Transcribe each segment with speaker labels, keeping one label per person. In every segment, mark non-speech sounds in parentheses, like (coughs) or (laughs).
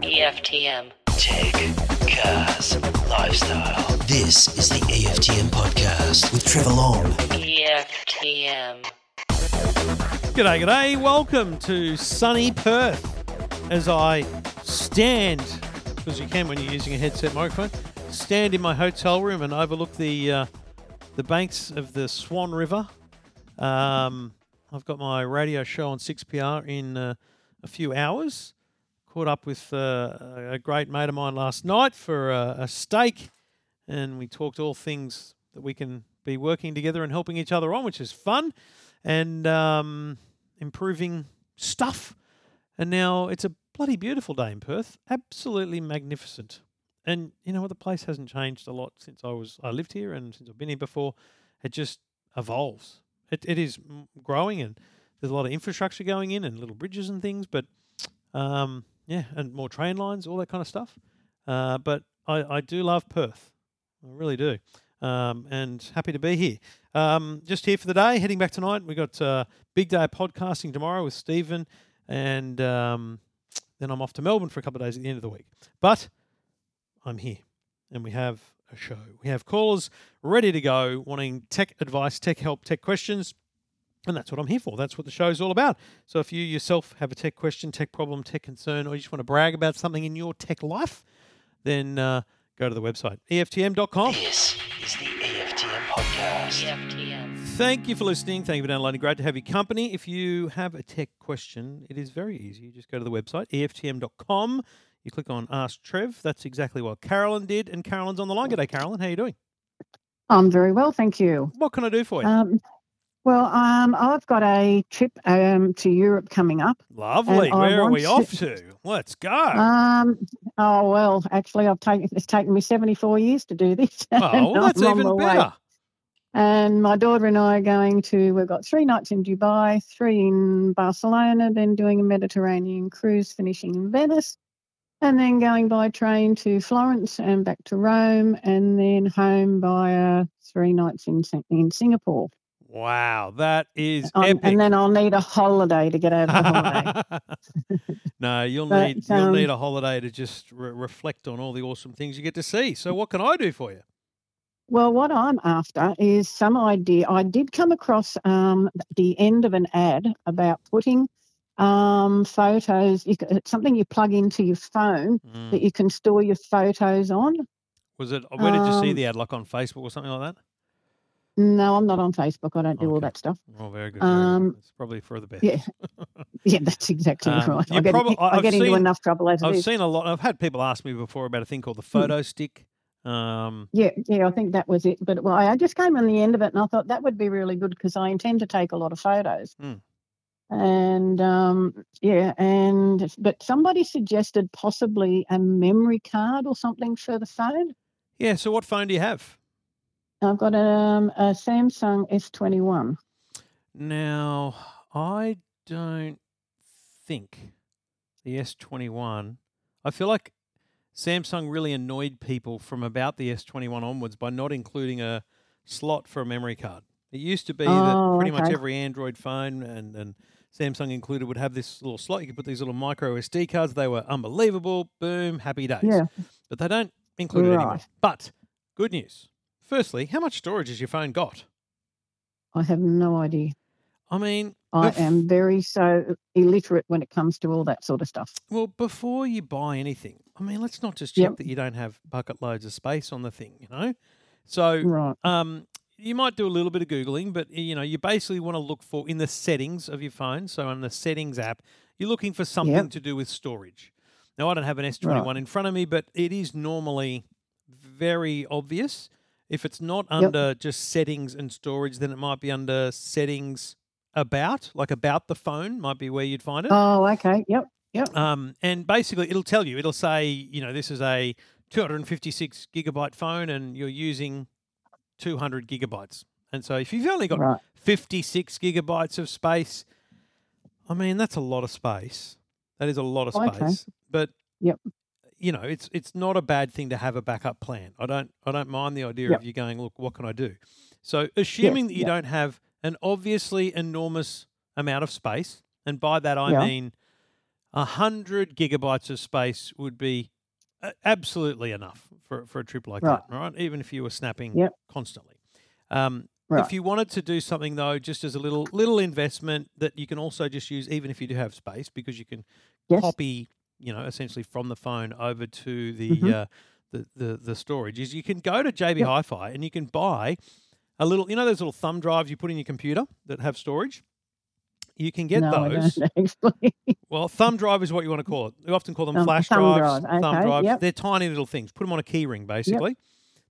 Speaker 1: EFTM.
Speaker 2: Tech, cars, lifestyle. This is the EFTM podcast with Trevor Long.
Speaker 1: EFTM.
Speaker 3: G'day, g'day. Welcome to sunny Perth as I stand, because you can when you're using a headset microphone, stand in my hotel room and overlook the uh, the banks of the Swan River. Um, I've got my radio show on 6PR in uh, a few hours. Caught up with uh, a great mate of mine last night for uh, a steak, and we talked all things that we can be working together and helping each other on, which is fun and um, improving stuff. And now it's a bloody beautiful day in Perth. Absolutely magnificent. And you know what? The place hasn't changed a lot since I was I lived here and since I've been here before. It just evolves. It, it is growing and there's a lot of infrastructure going in and little bridges and things. But um, yeah, and more train lines, all that kind of stuff. Uh, but I, I do love Perth. I really do. Um, and happy to be here. Um, just here for the day, heading back tonight. We've got uh, big day of podcasting tomorrow with Stephen, and um, then I'm off to Melbourne for a couple of days at the end of the week. But I'm here, and we have show. We have callers ready to go, wanting tech advice, tech help, tech questions. And that's what I'm here for. That's what the show's all about. So if you yourself have a tech question, tech problem, tech concern, or you just want to brag about something in your tech life, then uh, go to the website, EFTM.com.
Speaker 2: This is the EFTM podcast.
Speaker 1: EFTM.
Speaker 3: Thank you for listening. Thank you for downloading. Great to have your company. If you have a tech question, it is very easy. You just go to the website, EFTM.com. You click on Ask Trev. That's exactly what Carolyn did. And Carolyn's on the line. G'day, Carolyn. How are you doing?
Speaker 4: I'm very well, thank you.
Speaker 3: What can I do for you?
Speaker 4: Um, well, um, I've got a trip um, to Europe coming up.
Speaker 3: Lovely. Where are we
Speaker 4: want
Speaker 3: off to? Let's go.
Speaker 4: Um, oh well, actually, I've taken it's taken me 74 years to do this. (laughs)
Speaker 3: oh, well, that's even
Speaker 4: my way.
Speaker 3: better.
Speaker 4: And my daughter and I are going to. We've got three nights in Dubai, three in Barcelona, then doing a Mediterranean cruise, finishing in Venice, and then going by train to Florence and back to Rome, and then home by uh, three nights in in Singapore.
Speaker 3: Wow, that is
Speaker 4: Um,
Speaker 3: epic.
Speaker 4: and then I'll need a holiday to get over the holiday. (laughs) (laughs)
Speaker 3: no, you'll
Speaker 4: But,
Speaker 3: need you'll
Speaker 4: um,
Speaker 3: need a holiday to just re- reflect on all the awesome things you get to see. So, what can I do for you?
Speaker 4: Well, what I'm after is some idea. I did come across um, the end of an ad about putting um, photos. You, it's something you plug into your phone
Speaker 3: Mm.
Speaker 4: that you can store your photos on.
Speaker 3: Was it? Where did you see
Speaker 4: um,
Speaker 3: the ad? Like on Facebook or something like that?
Speaker 4: No, I'm not on Facebook. I don't do all that stuff.
Speaker 3: Oh, very good.
Speaker 4: Um,
Speaker 3: It's probably for the best.
Speaker 4: yeah. (laughs) Yeah, that's exactly
Speaker 3: Um,
Speaker 4: right. I get,
Speaker 3: prob- I-
Speaker 4: I
Speaker 3: I've
Speaker 4: into enough trouble as
Speaker 3: I've
Speaker 4: is.
Speaker 3: seen a lot. I've had people ask me before about a thing called the
Speaker 4: Hmm.
Speaker 3: photo stick. Um,
Speaker 4: Yeah, yeah, I think that was it. But well, I just came on the end of it, and I thought that would be really good because I intend to take a lot of photos.
Speaker 3: Mm.
Speaker 4: And um, yeah, and but somebody suggested possibly a memory card or something for the phone.
Speaker 3: yeah. So, what phone do you have?
Speaker 4: I've got um, a Samsung S21.
Speaker 3: Now, I don't think the S21. I feel like Samsung really annoyed people from about the S21 onwards by not including a slot for a memory card. It used to be that
Speaker 4: Oh,
Speaker 3: pretty much every Android phone and, and Samsung included would have this little slot. You could put these little micro SD cards. They were unbelievable. Boom, happy days.
Speaker 4: Yeah,
Speaker 3: But they don't include it anymore. But good news. Firstly, how much storage has your phone got?
Speaker 4: I have no idea.
Speaker 3: I mean,
Speaker 4: I
Speaker 3: bef-
Speaker 4: am very so illiterate when it comes to all that sort of stuff.
Speaker 3: Well, before you buy anything, I mean, let's not just check
Speaker 4: Yep.
Speaker 3: that you don't have bucket loads of space on the thing, you know? So,
Speaker 4: Right.
Speaker 3: um, you might do a little bit of Googling, but, you know, you basically want to look for in the settings of your phone. So, on the settings app, you're looking for something to do with storage. Now, I don't have an S21 in front of me, but it is normally very obvious. If it's not under just settings and storage, then it might be under settings about, like about the phone, might be where you'd find it.
Speaker 4: Oh, okay. Yep. Yep.
Speaker 3: Um, and basically, it'll tell you. It'll say, you know, this is a 256 gigabyte phone, and you're using 200 gigabytes. And so, if you've only got
Speaker 4: Right.
Speaker 3: 56 gigabytes of space, I mean, that's a lot of space. That is a lot of oh,
Speaker 4: Okay.
Speaker 3: space. But
Speaker 4: Yep.
Speaker 3: you know, it's it's not a bad thing to have a backup plan. I don't I don't mind the idea
Speaker 4: Yep.
Speaker 3: of you going, look, what can I do? So, assuming that you
Speaker 4: yep.
Speaker 3: don't have an obviously enormous amount of space, and by that I mean a hundred gigabytes of space would be absolutely enough for for a trip like
Speaker 4: Right.
Speaker 3: that. right? even if you were snapping
Speaker 4: Yep.
Speaker 3: constantly. Um,
Speaker 4: Right.
Speaker 3: If you wanted to do something though, just as a little little investment that you can also just use, even if you do have space, because you can
Speaker 4: Yes.
Speaker 3: copy, you know, essentially from the phone over to the
Speaker 4: Mhm.
Speaker 3: uh, the, the the storage. Is you can go to JB
Speaker 4: Yep.
Speaker 3: Hi-Fi and you can buy a little, you know, those little thumb drives you put in your computer that have storage. You can get
Speaker 4: no,
Speaker 3: those. (laughs) Well, thumb drive is what you want to call it. We often call them
Speaker 4: Um,
Speaker 3: flash
Speaker 4: thumb
Speaker 3: drives,
Speaker 4: drive,
Speaker 3: thumb
Speaker 4: okay,
Speaker 3: drives.
Speaker 4: yep.
Speaker 3: They're tiny little things. Put them on a key ring, basically.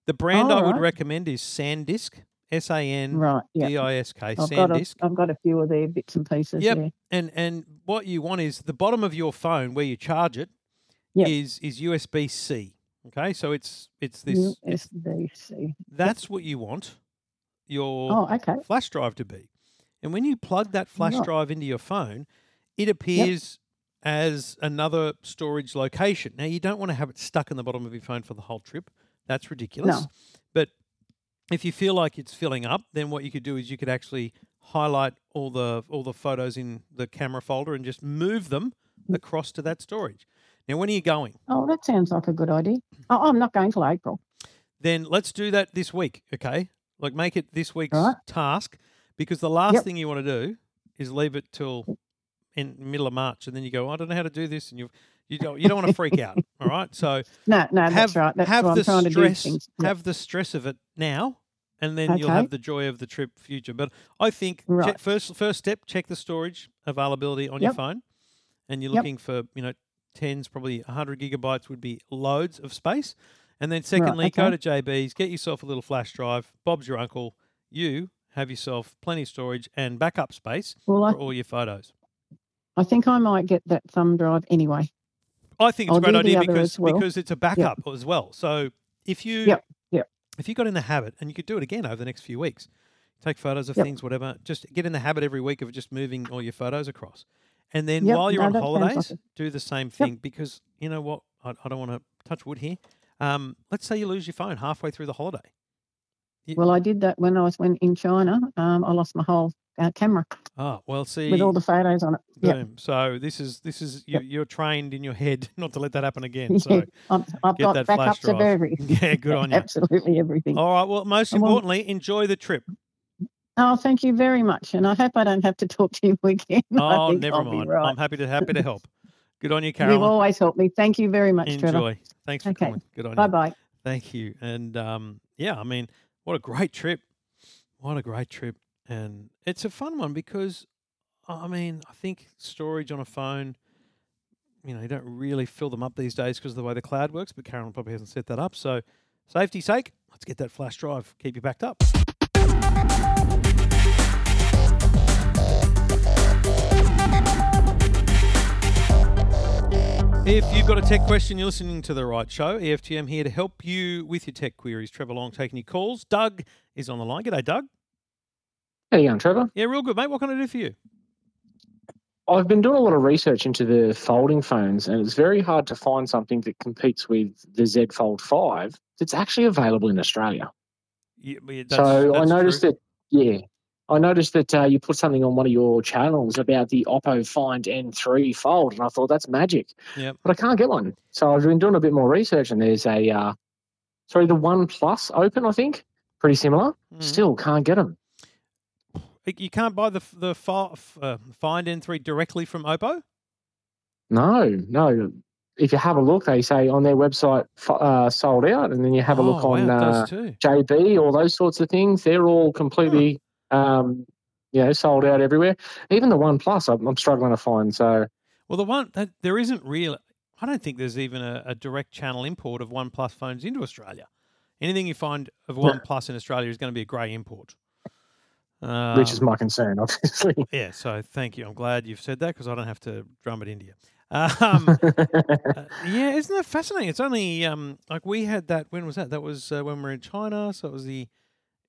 Speaker 3: The brand
Speaker 4: Oh,
Speaker 3: I would
Speaker 4: right.
Speaker 3: recommend is SanDisk, S A N. D I S K,
Speaker 4: I've got, a,
Speaker 3: SanDisk.
Speaker 4: I've got a few of their bits and pieces.
Speaker 3: Yep.
Speaker 4: Yeah.
Speaker 3: And and what you want is the bottom of your phone where you charge it is
Speaker 4: Yep.
Speaker 3: is USB C. Okay, so it's it's this.
Speaker 4: USB-C.
Speaker 3: that's what you want your
Speaker 4: Oh, okay.
Speaker 3: flash drive to be. And when you plug that flash drive into your phone, it appears as another storage location. Now, you don't want to have it stuck in the bottom of your phone for the whole trip. That's ridiculous.
Speaker 4: No.
Speaker 3: But if you feel like it's filling up, then what you could do is you could actually highlight all the all the photos in the camera folder and just move them
Speaker 4: Mm.
Speaker 3: across to that storage. Now, when are you going?
Speaker 4: Oh, that sounds like a good idea. Oh, I'm not going till April.
Speaker 3: then let's do that this week, okay? Like make it this week's
Speaker 4: Right.
Speaker 3: task because the last
Speaker 4: Yep.
Speaker 3: thing you want to do is leave it till in middle of March and then you go, I don't know how to do this and you you don't you don't want to freak out, (laughs) all right? So
Speaker 4: No, no,
Speaker 3: have
Speaker 4: that's right. That's
Speaker 3: have the
Speaker 4: I'm trying to do
Speaker 3: stress.
Speaker 4: Yep.
Speaker 3: have the stress of it now and then you'll have the joy of the trip future. But I think check, first first step, check the storage availability on your phone and you're
Speaker 4: Yep.
Speaker 3: looking for, you know, tens, probably 100 gigabytes would be loads of space. And then secondly, go
Speaker 4: okay.
Speaker 3: to JB's, get yourself a little flash drive. Bob's your uncle. You have yourself plenty of storage and backup space
Speaker 4: Well, I,
Speaker 3: for all your photos.
Speaker 4: I think I might get that thumb drive anyway.
Speaker 3: I think it's
Speaker 4: I'll
Speaker 3: a great idea because
Speaker 4: well.
Speaker 3: because it's a backup as well. So if you
Speaker 4: Yep, yep.
Speaker 3: if you got in the habit, and you could do it again over the next few weeks, take photos of
Speaker 4: Yep.
Speaker 3: things, whatever. Just get in the habit every week of just moving all your photos across, and then
Speaker 4: Yep,
Speaker 3: while you're
Speaker 4: no,
Speaker 3: on
Speaker 4: sounds like
Speaker 3: holidays, do the same thing because you know what? I, I don't want to touch wood here. Um, let's say you lose your phone halfway through the holiday.
Speaker 4: Well, I did that when I was when in China. Um, I lost my whole uh, camera
Speaker 3: Oh well, see.
Speaker 4: with all the photos on it. Yeah.
Speaker 3: Boom. So this is this is you,
Speaker 4: Yep.
Speaker 3: you're trained in your head (laughs) not to let that happen again. (laughs) So
Speaker 4: I've, I've
Speaker 3: get
Speaker 4: got
Speaker 3: that
Speaker 4: backups of everything. (laughs)
Speaker 3: yeah, good on you.
Speaker 4: Absolutely everything.
Speaker 3: All right. Well, most
Speaker 4: I
Speaker 3: importantly, enjoy the trip.
Speaker 4: Oh, thank you very much, and I hope I don't have to talk to you again.
Speaker 3: Oh, never
Speaker 4: I'll
Speaker 3: mind.
Speaker 4: right.
Speaker 3: I'm happy to happy to help. Good on you,
Speaker 4: Carol.
Speaker 3: You've
Speaker 4: always helped me. Thank you very much, Trevor.
Speaker 3: Enjoy. Thanks for
Speaker 4: Okay.
Speaker 3: calling. Good on
Speaker 4: Bye
Speaker 3: you.
Speaker 4: Bye bye.
Speaker 3: Thank you. And um, yeah, I mean, what a great trip. What a great trip. And it's a fun one because, I mean, I think storage on a phone, you know, you don't really fill them up these days because of the way the cloud works, but Carolyn probably hasn't set that up. So, safety sake, let's get that flash drive. Keep you backed up. If you've got a tech question, you're listening to the right show. EFTM here to help you with your tech queries. Trevor Long taking your calls. Doug is on the line. G'day, Doug.
Speaker 5: How you going, Trevor?
Speaker 3: Yeah, real good, mate. What can I do for you?
Speaker 5: I've been doing a lot of research into the folding phones, and it's very hard to find something that competes with the Z Fold 5 that's actually available in Australia.
Speaker 3: Yeah, yeah,
Speaker 5: so
Speaker 3: that's-
Speaker 5: I noticed
Speaker 3: true.
Speaker 5: that, yeah, I noticed that uh, you put something on one of your channels about the Oppo Find N3 Fold, and I thought that's magic.
Speaker 3: Yep.
Speaker 5: But I can't get one. So I've been doing a bit more research, and there's a, uh, sorry, the OnePlus Open, I think, pretty similar.
Speaker 3: Mhm.
Speaker 5: Still can't get them.
Speaker 3: You can't buy the the uh, Find N3 directly from Oppo.
Speaker 5: No, no. If you have a look, they say on their website uh, sold out, and then you have a look
Speaker 3: Oh,
Speaker 5: on
Speaker 3: wow, it
Speaker 5: uh. JB, all those sorts of things. They're all completely, um, you know, sold out everywhere. Even the OnePlus, I'm, I'm struggling to find. So
Speaker 3: Well, the one that there isn't real. I don't think there's even a, a direct channel import of OnePlus phones into Australia. Anything you find of
Speaker 5: No.
Speaker 3: OnePlus in Australia is going to be a grey import.
Speaker 5: which is
Speaker 3: Um,
Speaker 5: my concern, (laughs) obviously.
Speaker 3: yeah. So thank you. I'm glad you've said that because I don't have to drum it into you. Um, (laughs) Uh, yeah, isn't that fascinating? It's only um, like we had that. When was that? That was uh, when we were in China. So it was the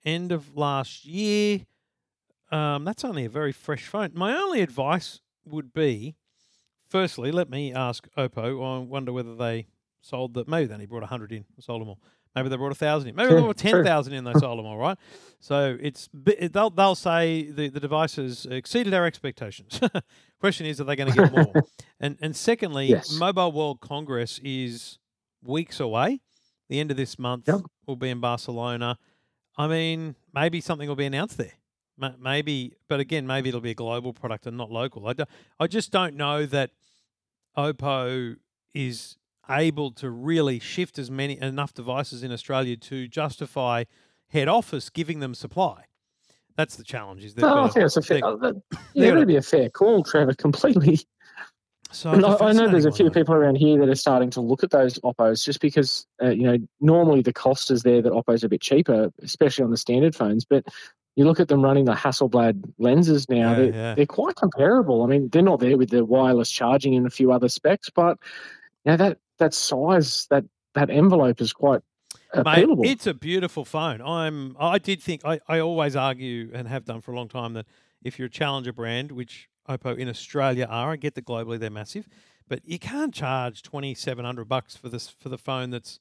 Speaker 3: end of last year. Um, that's only a very fresh phone. My only advice would be, firstly, let me ask Oppo. I wonder whether they sold that. Maybe they only brought hundred in, sold them all. Maybe they brought a thousand in. Maybe
Speaker 6: True,
Speaker 3: they brought ten thousand in. They (laughs) sold them all right. So it's they'll they'll say the the devices exceeded our expectations. (laughs) Question is, are they going to get more? (laughs) and and secondly,
Speaker 5: Yes.
Speaker 3: Mobile World Congress is weeks away. The end of this month
Speaker 5: Yep.
Speaker 3: will be in Barcelona. I mean, maybe something will be announced there. Maybe, but again, maybe it'll be a global product and not local. I, do, I just don't know that Oppo is able to really shift as many enough devices in Australia to justify head office giving them supply. That's the challenge. Is
Speaker 5: No, I think it's a fair.
Speaker 3: they-
Speaker 5: uh, that- (coughs)
Speaker 3: they
Speaker 5: Yeah,
Speaker 3: gotta-
Speaker 5: that'd be a fair call, Trevor. Completely.
Speaker 3: So
Speaker 5: And
Speaker 3: it's a
Speaker 5: I, I know there's a few people around here that are starting to look at those Oppos just because, uh, you know, normally the cost is there that Oppo's are a bit cheaper, especially on the standard phones. But you look at them running the Hasselblad lenses now,
Speaker 3: Yeah,
Speaker 5: they're,
Speaker 3: yeah.
Speaker 5: they're quite comparable. I mean, they're not there with the wireless charging and a few other specs, but you know, that, that size, that, that envelope is quite
Speaker 3: Mate, it's a beautiful phone. I'm. I did think. I, I always argue and have done for a long time that if you're a challenger brand, which Oppo in Australia are, I get that globally they're massive, but you can't charge twenty seven hundred bucks for this for the phone that's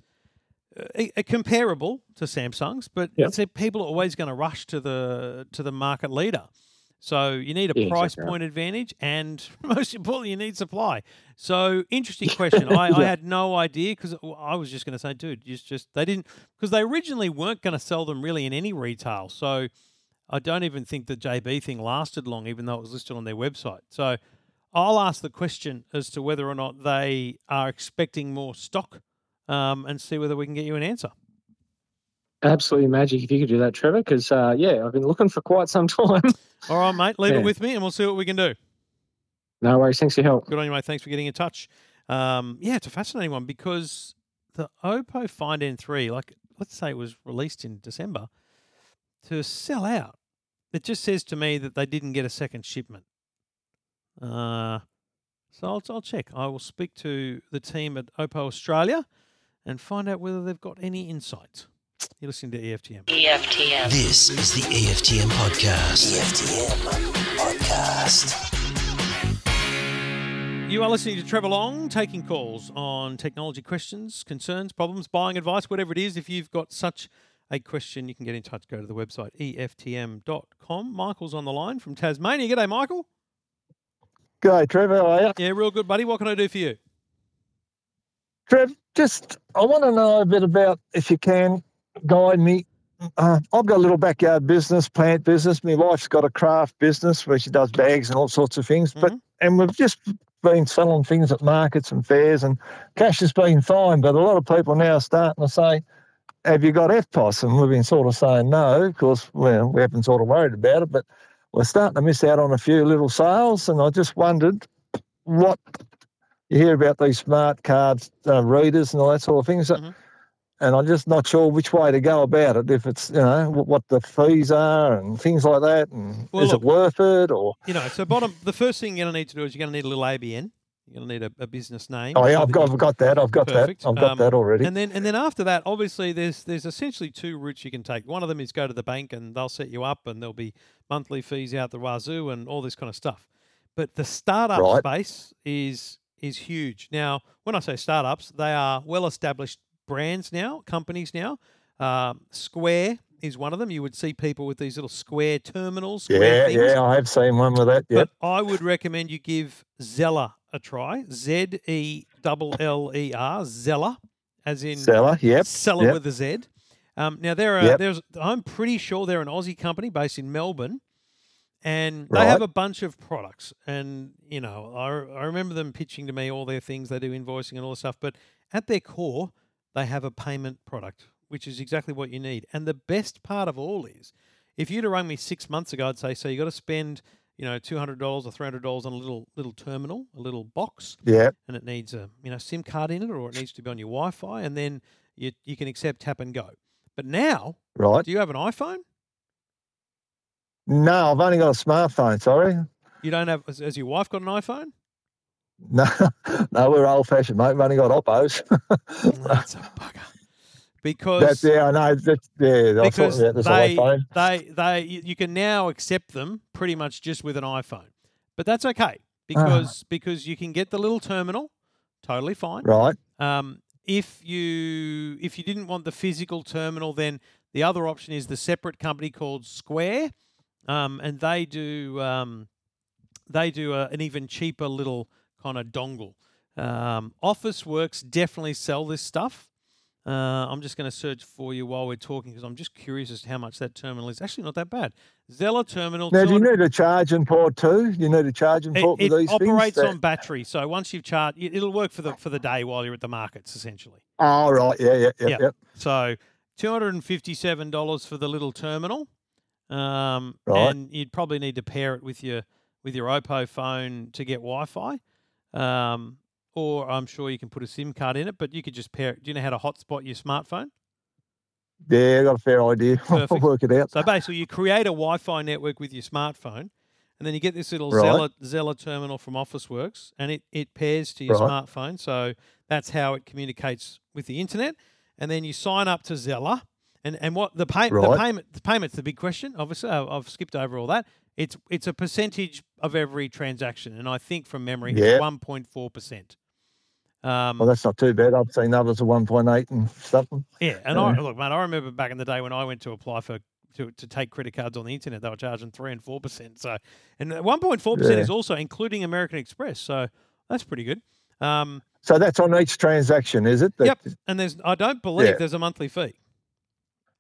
Speaker 3: uh, a, a comparable to Samsung's, but
Speaker 5: Yep.
Speaker 3: it's people are always going to rush to the to the market leader. So you need a
Speaker 5: Yeah,
Speaker 3: price
Speaker 5: exactly
Speaker 3: point advantage, and (laughs) most importantly, you need supply. So interesting (laughs) question. I, I had no idea because I was just going to say, dude, you just they didn't because they originally weren't going to sell them really in any retail. So I don't even think the JB thing lasted long, even though it was listed on their website. So I'll ask the question as to whether or not they are expecting more stock, um, and see whether we can get you an answer.
Speaker 5: Absolutely magic if you could do that, Trevor, because, uh, yeah, I've been looking for quite some (laughs) time.
Speaker 3: All right, mate, leave it with me, and we'll see what we can do.
Speaker 5: no worries. Thanks for your help.
Speaker 3: Good on you, mate. Thanks for getting in touch. Um, yeah, it's a fascinating one because the Oppo Find N3, like let's say it was released in December, to sell out, it just says to me that they didn't get a second shipment. Uh, so I'll, I'll check. I will speak to the team at Oppo Australia and find out whether they've got any insights. You're listening to EFTM.
Speaker 1: EFTM.
Speaker 2: This is the EFTM podcast. EFTM podcast.
Speaker 3: You are listening to Trevor Long taking calls on technology questions, concerns, problems, buying advice, whatever it is. If you've got such a question, you can get in touch. Go to the website EFTM.com. Michael's on the line from Tasmania. G'day, Michael.
Speaker 6: G'day, Trevor. How are you?
Speaker 3: Yeah, real good, buddy. What can I do for you?
Speaker 6: Trev, just I want to know a bit about, if you can, guide me. Uh, I've got a little backyard business, plant business. My wife's got a craft business where she does bags and all sorts of things. But
Speaker 3: Mhm.
Speaker 6: and we've just been selling things at markets and fairs, and cash has been fine. But a lot of people now are starting to say, "Have you got EFTPOS?" And we've been sort of saying no, because well, we haven't sort of worried about it. But we're starting to miss out on a few little sales, and I just wondered what you hear about these smart cards uh, readers and all that sort of things.
Speaker 3: Mhm.
Speaker 6: And I'm just not sure which way to go about it. If it's you know wh- what the fees are and things like that, and
Speaker 3: Well,
Speaker 6: is
Speaker 3: look-
Speaker 6: it worth it or?
Speaker 3: You know, so bottom, the first thing you're going to need to do is you're going to need a little ABN. You're going to need a, a business name.
Speaker 6: Oh yeah, I've got, I've got that. I've got
Speaker 3: Perfect.
Speaker 6: that. I've got
Speaker 3: Um,
Speaker 6: that already.
Speaker 3: And then and then after that, obviously there's there's essentially two routes you can take. One of them is go to the bank and they'll set you up and there'll be monthly fees out the wazoo and all this kind of stuff. But the startup
Speaker 6: Right.
Speaker 3: space is is huge. Now, when I say startups, they are well established brands now, companies now. Um, Square is one of them. You would see people with these little Square terminals. Square
Speaker 6: yeah,
Speaker 3: things.
Speaker 6: yeah, I have seen one with that. Yep.
Speaker 3: But I would recommend you give Zeller a try. Z E L L E R, Zeller, as in
Speaker 6: Seller. Yep.
Speaker 3: seller
Speaker 6: yep.
Speaker 3: with a Z. Um, now there are
Speaker 6: Yep.
Speaker 3: there's I'm pretty sure they're an Aussie company based in Melbourne, and they have a bunch of products. And you know, I, I remember them pitching to me all their things. They do invoicing and all the stuff, but at their core, they have a payment product, which is exactly what you need. And the best part of all is, if you'd have rung me six months ago, I'd say, so you got to spend you know two hundred dollars or three hundred dollars on a little little terminal, a little box
Speaker 6: Yeah.
Speaker 3: and it needs a you know SIM card in it, or it needs to be on your Wi-Fi, and then you you can accept tap and go. But now,
Speaker 6: Right.
Speaker 3: do you have an iPhone?
Speaker 6: No, I've only got a smartphone. Sorry.
Speaker 3: You don't have? Has, has your wife got an iPhone?
Speaker 6: No, (laughs) no, we're old fashioned, mate. We've only got Oppos.
Speaker 3: That's a bugger. Because
Speaker 6: That's yeah, I know. That's, yeah, I
Speaker 3: because
Speaker 6: this
Speaker 3: they
Speaker 6: iPhone.
Speaker 3: they they you can now accept them pretty much just with an iPhone, but that's okay
Speaker 6: Ah.
Speaker 3: because because you can get the little terminal, totally fine.
Speaker 6: Right.
Speaker 3: Um, if you if you didn't want the physical terminal, then the other option is the separate company called Square, um, and they do um, they do a, an even cheaper little kind of dongle. Um, Officeworks definitely sell this stuff. Uh, I'm just going to search for you while we're talking because I'm just curious as to how much that terminal is. Actually, not that bad. Zeller terminal.
Speaker 6: Now, do you need a charging port too? You need a charging
Speaker 3: it,
Speaker 6: port
Speaker 3: it
Speaker 6: for these
Speaker 3: operates
Speaker 6: things?
Speaker 3: on battery, so once you've charged, it- it'll work for the for the day while you're at the markets, essentially.
Speaker 6: Oh, right. Yeah, yeah, yeah.
Speaker 3: Yeah.
Speaker 6: yeah.
Speaker 3: So two hundred and fifty-seven dollars for the little terminal, um,
Speaker 6: Right.
Speaker 3: and you'd probably need to pair it with your with your Oppo phone to get Wi-Fi, um, or I'm sure you can put a SIM card in it. But you could just pair. it. Do you know how to hotspot your smartphone?
Speaker 6: Yeah, I got a fair idea. (laughs) I'll
Speaker 3: Perfect.
Speaker 6: work it out.
Speaker 3: So basically, you create a Wi-Fi network with your smartphone, and then you get this little
Speaker 6: Right.
Speaker 3: Zeller, Zeller terminal from Officeworks, and it, it pairs to your
Speaker 6: Right.
Speaker 3: smartphone. So that's how it communicates with the internet. And then you sign up to Zeller, and and what the pay, the payment the payment's the big question. Obviously, I've skipped over all that. It's it's a percentage of every transaction, and I think from memory,
Speaker 6: Yeah.
Speaker 3: it's one point four percent. Um,
Speaker 6: Well, that's not too bad. I've seen others of 1.8 and something.
Speaker 3: yeah, and I look, man, I remember back in the day when I went to apply for to, to take credit cards on the internet, they were charging three and four percent. So, and one point four percent is also including American Express. So that's pretty good. Um,
Speaker 6: So that's on each transaction, is it? That-
Speaker 3: yep. And there's, I don't believe
Speaker 6: Yeah.
Speaker 3: there's a monthly fee.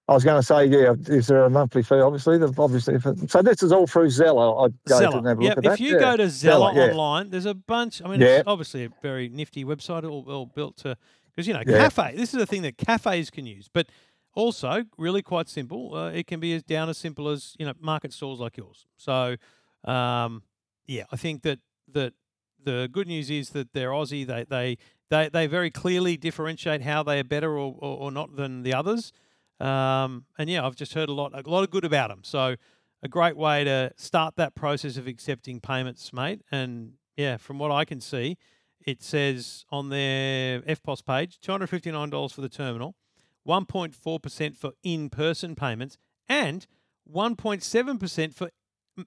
Speaker 6: I was going to say, yeah, is there a monthly fee? Obviously, the- obviously. If so this is all through Zeller. I'd go to and have a
Speaker 3: yeah.
Speaker 6: look at
Speaker 3: If
Speaker 6: that.
Speaker 3: you
Speaker 6: yeah.
Speaker 3: go to Zeller,
Speaker 6: yeah.
Speaker 3: online, there's a bunch. I mean,
Speaker 6: Yeah.
Speaker 3: it's obviously a very nifty website, all, all built to because you know,
Speaker 6: Yeah.
Speaker 3: cafe. This is a thing that cafes can use, but also really quite simple. Uh, it can be as down as simple as you know, market stalls like yours. So, um, yeah, I think that that the good news is that they're Aussie. They they they, they very clearly differentiate how they are better or, or, or not than the others. Um, and yeah, I've just heard a lot a lot of good about them. So a great way to start that process of accepting payments, mate. And yeah, from what I can see, it says on their EFTPOS page, two hundred fifty nine dollars for the terminal, one point four percent for in person payments, and one point seven percent for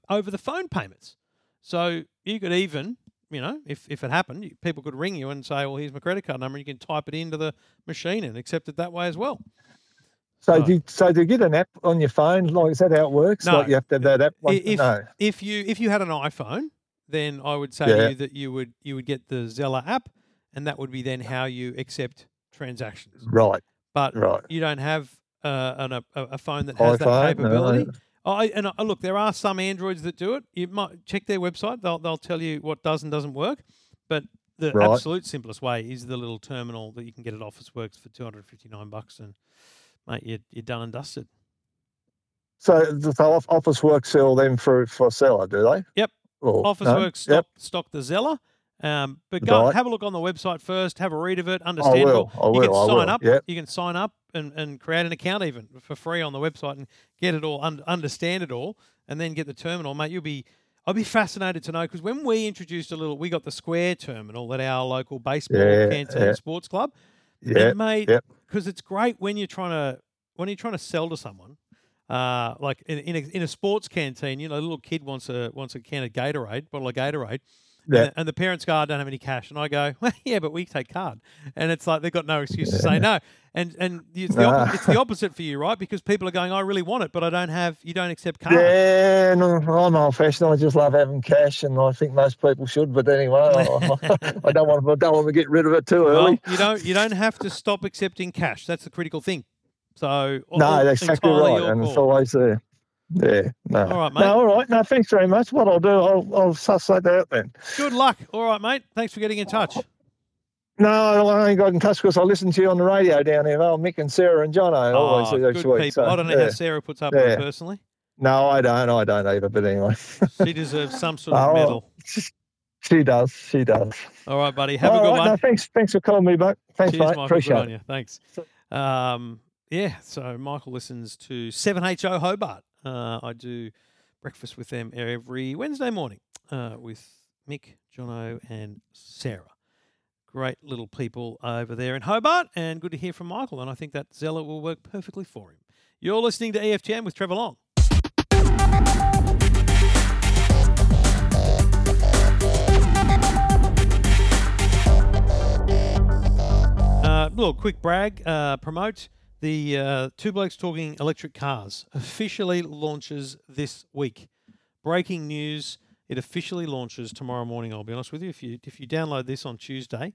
Speaker 3: over the phone payments. So you could even, you know, if, if it happened, people could ring you and say, "Well, here's my credit card number." and You can type it into the machine and accept it that way as well.
Speaker 6: So,
Speaker 3: Right.
Speaker 6: do you, so do you get an app on your phone? Like, is that how it works?
Speaker 3: No.
Speaker 6: Like, you have to have that app. One,
Speaker 3: if
Speaker 6: no.
Speaker 3: if you if you had an iPhone, then I would say
Speaker 6: Yeah.
Speaker 3: to you that you would you would get the Zeller app, and that would be then how you accept transactions.
Speaker 6: Right.
Speaker 3: But
Speaker 6: Right.
Speaker 3: you don't have uh, an, a, a phone that has that
Speaker 6: iPhone? No.
Speaker 3: capability. Oh, I, and uh, look, there are some Androids that do it. You might check their website; they'll they'll tell you what does and doesn't work. But the
Speaker 6: Right.
Speaker 3: absolute simplest way is the little terminal that you can get at Officeworks for two hundred fifty nine bucks, and mate, you're, you're done and dusted.
Speaker 6: So, so Office Work sell them for for seller, do they?
Speaker 3: Yep.
Speaker 6: Or,
Speaker 3: Office
Speaker 6: no?
Speaker 3: Works
Speaker 6: Yep.
Speaker 3: stock, stock the Zeller. Um, but go
Speaker 6: Right.
Speaker 3: have a look on the website first, have a read of it,
Speaker 6: I
Speaker 3: understand it
Speaker 6: will.
Speaker 3: all.
Speaker 6: I
Speaker 3: you can.
Speaker 6: I
Speaker 3: sign
Speaker 6: will.
Speaker 3: up.
Speaker 6: Yep.
Speaker 3: You can sign up and, and create an account even for free on the website and get it all, un- understand it all, and then get the terminal, mate. You'll be I'd be fascinated to know because when we introduced a little, we got the Square terminal at our local baseball
Speaker 6: Yeah,
Speaker 3: canteen
Speaker 6: yeah.
Speaker 3: sports club.
Speaker 6: Yeah.
Speaker 3: And mate,
Speaker 6: yep.
Speaker 3: Because it's great when you're trying to when you're trying to sell to someone, uh, like in, in a, in a sports canteen, you know, a little kid wants a wants a can of Gatorade, bottle of Gatorade,
Speaker 6: Yeah.
Speaker 3: the, and the parents go, "I don't have any cash," and I go, well, (laughs) "Yeah, but we take card," and it's like they've got no excuse to say no, and and it's the
Speaker 6: Nah.
Speaker 3: it's the ah. (laughs) opposite for you, right? Because people are going, "I really want it, but I don't have," you don't accept card.
Speaker 6: Yeah, no, I'm old fashioned. I just love having cash, and I think most people should. But anyway, I, (laughs) I don't want to. I don't want to get rid of it too
Speaker 3: Well,
Speaker 6: early.
Speaker 3: you don't you don't have to stop accepting cash. That's the critical thing. So
Speaker 6: no, that's exactly right, and it's always there. Yeah, no.
Speaker 3: All right, mate.
Speaker 6: No, all right. No, thanks very much. What I'll do, I'll, I'll suss that out then.
Speaker 3: Good luck. All right, mate. Thanks for getting in touch.
Speaker 6: No, I only got in touch because I listened to you on the radio down here. Oh, Mick and Sarah and John. I always
Speaker 3: Oh, good people.
Speaker 6: week. So,
Speaker 3: I don't know
Speaker 6: yeah.
Speaker 3: how Sarah puts up with
Speaker 6: Yeah.
Speaker 3: it personally.
Speaker 6: No, I don't. I don't either. But anyway, (laughs)
Speaker 3: She deserves some sort of
Speaker 6: Oh,
Speaker 3: medal.
Speaker 6: she does. She does.
Speaker 3: All right, buddy. Have
Speaker 6: All
Speaker 3: a good
Speaker 6: right,
Speaker 3: one.
Speaker 6: No, thanks. Thanks for calling me back. Thanks,
Speaker 3: Cheers,
Speaker 6: mate.
Speaker 3: Michael.
Speaker 6: Appreciate it.
Speaker 3: Thanks. Um, yeah, so Michael listens to 7HO Hobart. Uh, I do breakfast with them every Wednesday morning uh, with Mick, Jono, and Sarah. Great little people over there in Hobart, and good to hear from Michael. And I think that Zeller will work perfectly for him. You're listening to EFTM with Trevor Long. Uh, little quick brag, uh, promote the uh, Two Blokes Talking Electric Cars officially launches this week. Breaking news: It officially launches tomorrow morning. I'll be honest with you. If you if you download this on Tuesday,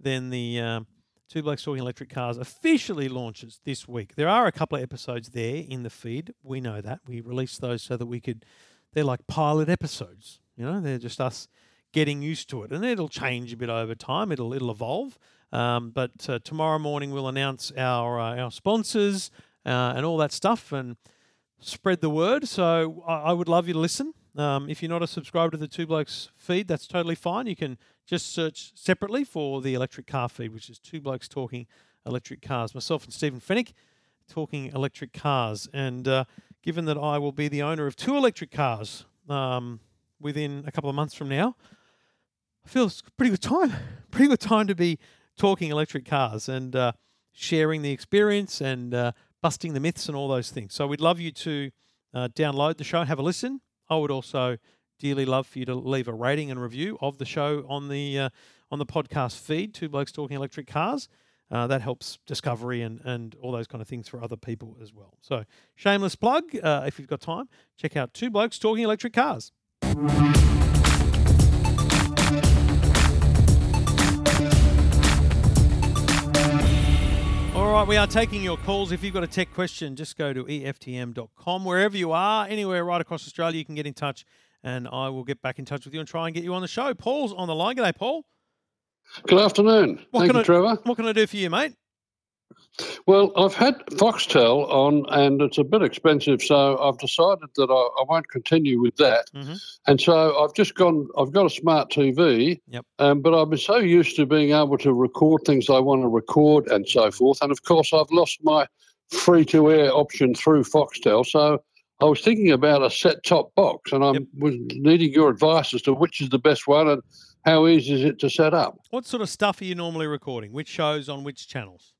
Speaker 3: then the um, Two Blokes Talking Electric Cars officially launches this week. There are a couple of episodes there in the feed. We know that we released those so that we could. They're like pilot episodes. You know, they're just us getting used to it, and it'll change a bit over time. It'll it'll evolve. Um, but uh, tomorrow morning we'll announce our uh, our sponsors uh, and all that stuff and spread the word. So I, I would love you to listen. Um, if you're not a subscriber to the Two Blokes feed, that's totally fine. You can just search separately for the electric car feed, which is Two Blokes Talking Electric Cars. Myself and Stephen Fenech talking electric cars. And uh, given that I will be the owner of two electric cars um, within a couple of months from now, I feel it's pretty good time. (laughs) Pretty good time to be talking electric cars and uh, sharing the experience and uh, busting the myths and all those things. So we'd love you to uh, download the show, have a listen. I would also dearly love for you to leave a rating and review of the show on the uh, on the podcast feed. Two blokes talking electric cars. Uh, that helps discovery and, and all those kind of things for other people as well. So, shameless plug. Uh, if you've got time, check out Two Blokes Talking Electric Cars. All right, we are taking your calls. If you've got a tech question, just go to EFTM.com. Wherever you are, anywhere right across Australia, you can get in touch and I will get back in touch with you and try and get you on the show. Paul's on the line. G'day, Paul.
Speaker 7: Good afternoon.
Speaker 3: What
Speaker 7: Thank you,
Speaker 3: I-
Speaker 7: Trevor.
Speaker 3: What can I do for you, mate?
Speaker 7: Well, I've had Foxtel on, and it's a bit expensive, so I've decided that I, I won't continue with that.
Speaker 3: Mhm.
Speaker 7: And so I've just gone. I've got a smart TV,
Speaker 3: Yep.
Speaker 7: um, but I've been so used to being able to record things I want to record and so forth. And of course, I've lost my free-to-air option through Foxtel. So I was thinking about a set-top box, and I
Speaker 3: Yep.
Speaker 7: was needing your advice as to which is the best one and how easy is it to set up.
Speaker 3: What sort of stuff are you normally recording? Which shows on which channels?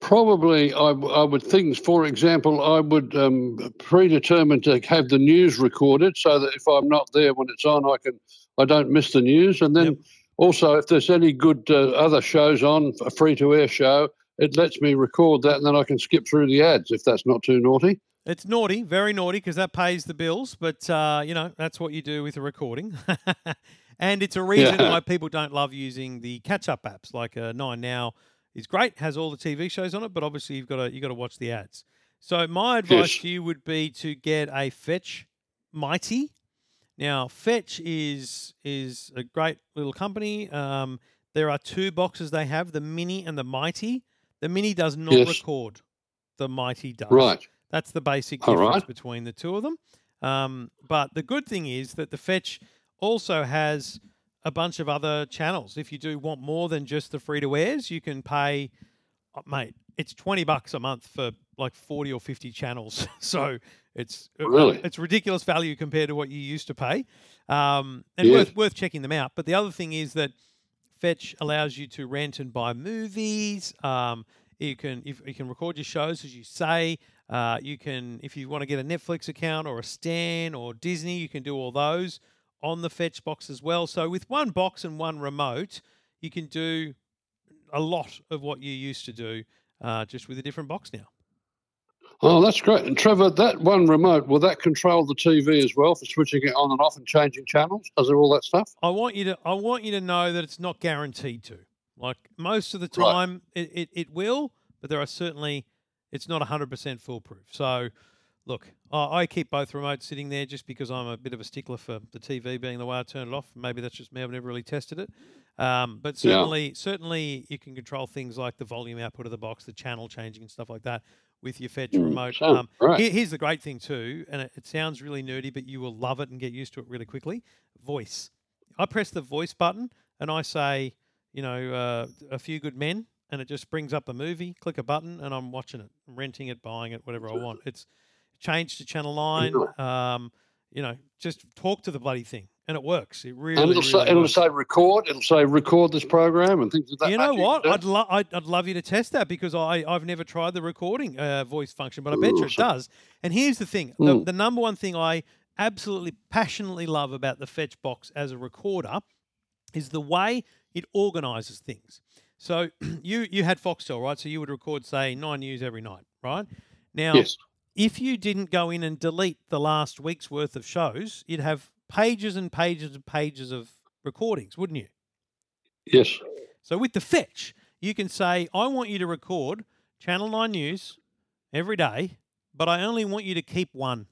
Speaker 7: Probably, I, I would think, for example, I would um, predetermine to have the news recorded so that if I'm not there when it's on, I can I don't miss the news. And then
Speaker 3: Yep.
Speaker 7: also, if there's any good uh, other shows on, a free to air show, it lets me record that, and then I can skip through the ads if that's not too naughty.
Speaker 3: It's naughty, very naughty, because that pays the bills. But uh, you know that's what you do with a recording, (laughs) and it's a reason
Speaker 7: Yeah.
Speaker 3: why people don't love using the catch-up apps. Like uh, Nine Now is great, has all the TV shows on it, but obviously you've got to you got to watch the ads. So my advice
Speaker 7: Yes.
Speaker 3: to you would be to get a Fetch Mighty. Now Fetch is is a great little company. Um, there are two boxes they have: the Mini and the Mighty. The Mini does not
Speaker 7: Yes.
Speaker 3: record. The Mighty does.
Speaker 7: Right.
Speaker 3: That's the basic difference
Speaker 7: right.
Speaker 3: between the two of them. Um, but the good thing is that the Fetch also has a bunch of other channels. If you do want more than just the free to airs, you can pay, uh, mate. It's twenty bucks a month for like forty or fifty channels. (laughs) so it's uh,
Speaker 7: Really?
Speaker 3: it's ridiculous value compared to what you used to pay, um, and
Speaker 7: Yes.
Speaker 3: worth worth checking them out. But the other thing is that Fetch allows you to rent and buy movies. Um, you can if you can record your shows as you say. Uh, you can if you want to get a Netflix account or a Stan or Disney, you can do all those on the Fetch box as well. So with one box and one remote, you can do a lot of what you used to do uh, just with a different box now.
Speaker 7: Oh, that's great. And Trevor, that one remote will that control the TV as well for switching it on and off and changing channels? Does it all that stuff?
Speaker 3: I want you to I want you to know that it's not guaranteed to. Like most of the
Speaker 7: Right.
Speaker 3: time it, it, it will, but there are certainly it's not 100% foolproof. So look, I, I keep both remotes sitting there just because I'm a bit of a stickler for the TV being the way I turn it off. Maybe that's just me. I've never really tested it. Um, but
Speaker 7: Yeah.
Speaker 3: certainly, certainly you can control things like the volume output of the box, the channel changing and stuff like that with your Fetch
Speaker 7: Mm,
Speaker 3: remote. Um, here- here's the great thing too, and it, it sounds really nerdy, but you will love it and get used to it really quickly. Voice. I press the voice button and I say, you know, uh, a few good men, and it just brings up the movie. Click a button, and I'm watching it, I'm renting it, buying it, whatever I want. It's changed to channel nine. Um, you know, just talk to the bloody thing, and it works. It really,
Speaker 7: and it'll
Speaker 3: really
Speaker 7: say it'll say record. It'll say record this program and things like that.
Speaker 3: You know what? I'd, lo- I'd I'd love you to test that because I I've never tried the recording uh, voice function, but I bet you it
Speaker 7: Awesome.
Speaker 3: does. And here's the thing: the,
Speaker 7: Mm.
Speaker 3: the number one thing I absolutely passionately love about the Fetch box as a recorder is the way it organizes things. So (clears throat) you you had Foxtel, right? So you would record say nine news every night, right? Now,
Speaker 7: Yes.
Speaker 3: If you didn't go in and delete the last week's worth of shows, you'd have pages and pages and pages of recordings, wouldn't you?
Speaker 7: Yes.
Speaker 3: So with the fetch, you can say, I want you to record Channel 9 News every day, but I only want you to keep one.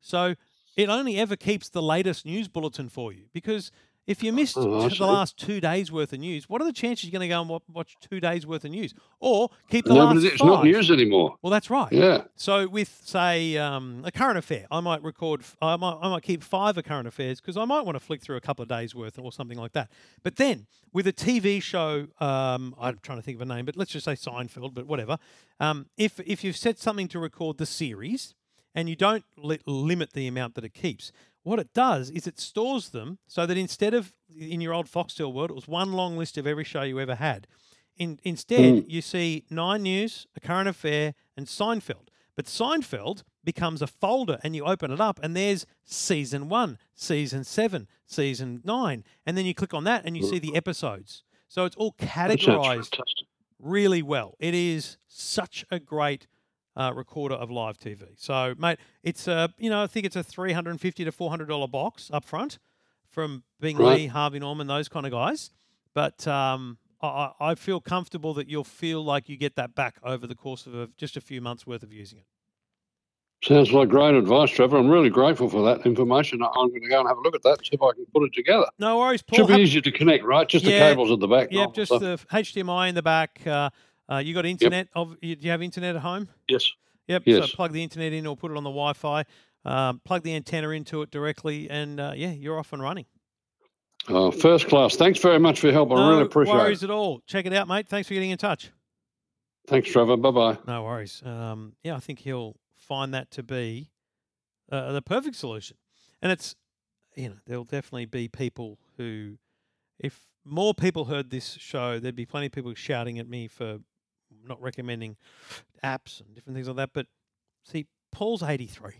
Speaker 3: So it only ever keeps the latest news bulletin for you because if you missed
Speaker 7: Oh,
Speaker 3: the last two days worth of news, what are the chances you're going to go and watch two days worth of news or keep the
Speaker 7: No,
Speaker 3: last
Speaker 7: it's
Speaker 3: five?
Speaker 7: not news anymore.
Speaker 3: Well, that's right.
Speaker 7: Yeah.
Speaker 3: So with say um, a current affair, I might record. I might I might keep five of current affairs because I might want to flick through a couple of days worth or something like that. But then with a TV show, um, I'm trying to think of a name, but let's just say Seinfeld, but whatever. Um, if if you've set something to record the series and you don't li- limit the amount that it keeps, what it does is it stores them so that instead of in your old Foxtel world, it was one long list of every show you ever had. In, instead, you see Nine News, A Current Affair, and Seinfeld. But Seinfeld becomes a folder, and you open it up, and there's season one, season seven, season nine, and then you click on that, and you see the episodes. So it's all categorized really well. It is such a great uh, recorder of live TV. So, mate, it's a you know I think it's a three hundred and fifty to four hundred dollar box up front from Bing
Speaker 7: Right.
Speaker 3: Lee, Harvey Norman, those kind of guys. But um, I, I feel comfortable that you'll feel like you get that back over the course of a, just a few months worth of using it.
Speaker 7: Sounds like great advice, Trevor. I'm really grateful for that information. I'm going to go and have a look at that see if I can put it together.
Speaker 3: No worries, Paul.
Speaker 7: Should be
Speaker 3: Have-
Speaker 7: easier to connect, right? Just the cables at the back.
Speaker 3: Yep, just
Speaker 7: the-
Speaker 3: the HDMI in the back. Uh, uh, you got internet? Of you, do you have internet at home?
Speaker 7: yes.
Speaker 3: Yep.
Speaker 7: Yes.
Speaker 3: So plug the internet in or put it on the Wi-Fi. Um, plug the antenna into it directly, and uh, yeah, you're off and running.
Speaker 7: Oh, first class. Thanks very much for your help. I
Speaker 3: no
Speaker 7: really appreciate No
Speaker 3: worries
Speaker 7: it.
Speaker 3: at all. Check it out, mate. Thanks for getting in touch.
Speaker 7: Thanks, Trevor. Bye bye.
Speaker 3: No worries. Um, yeah, I think he'll find that to be uh, the perfect solution. And it's, you know, there'll definitely be people who, if more people heard this show, there'd be plenty of people shouting at me for not recommending apps and different things like that. But see, Paul's 83.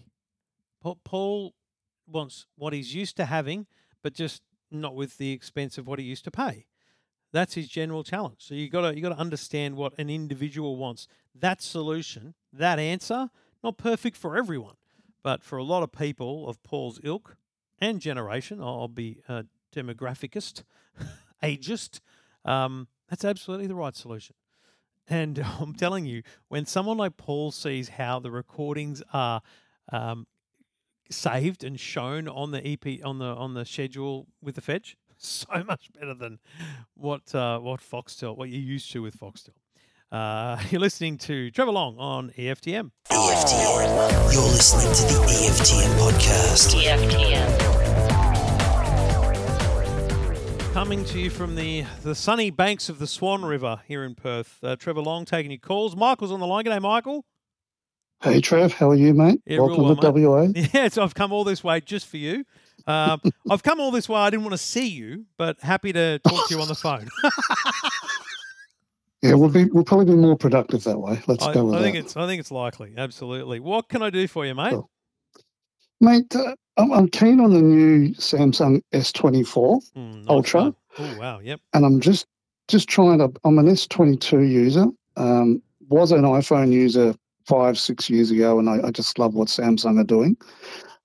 Speaker 3: Paul, wants what he's used to having, but just not with the expense of what he used to pay. That's his general challenge. So you got to you got to understand what an individual wants. That solution, that answer, not perfect for everyone, but for a lot of people of Paul's ilk and generation, I'll be a demographicist, (laughs) ageist. Um, that's absolutely the right solution. And (laughs) I'm telling you, when someone like Paul sees how the recordings are um, saved and shown on the EP on the on the schedule with the fetch, (laughs) so much better than what uh, what Foxtel, what you're used to with Foxtel. Uh, (laughs) you're listening to Trevor Long on EFTM.
Speaker 2: EFTM. You're listening to the EFTM podcast.
Speaker 1: EFTM.
Speaker 3: Coming to you from the, the sunny banks of the Swan River here in Perth. Uh, Trevor Long taking your calls. Michael's on the line. G'day, Michael.
Speaker 8: Hey Trev, how are you, mate?
Speaker 3: Yeah,
Speaker 8: Welcome
Speaker 3: well,
Speaker 8: to WA.
Speaker 3: Yeah, so I've come all this way just for you. Um, (laughs) I've come all this way. I didn't want to see you, but happy to talk to you on the phone. (laughs)
Speaker 8: Yeah, we'll be we'll probably be more productive that way. Let's
Speaker 3: I,
Speaker 8: go with
Speaker 3: I think
Speaker 8: that,
Speaker 3: it's I think it's likely. Absolutely. What can I do for you, mate?
Speaker 8: Mate. Uh, I'm, I'm keen on the new Samsung S24,
Speaker 3: Mm, nice
Speaker 8: Ultra.
Speaker 3: Oh wow. Yep.
Speaker 8: and I'm just just trying to. I'm an S22 user. Um, was an iPhone user five six years ago, and I, I just love what Samsung are doing.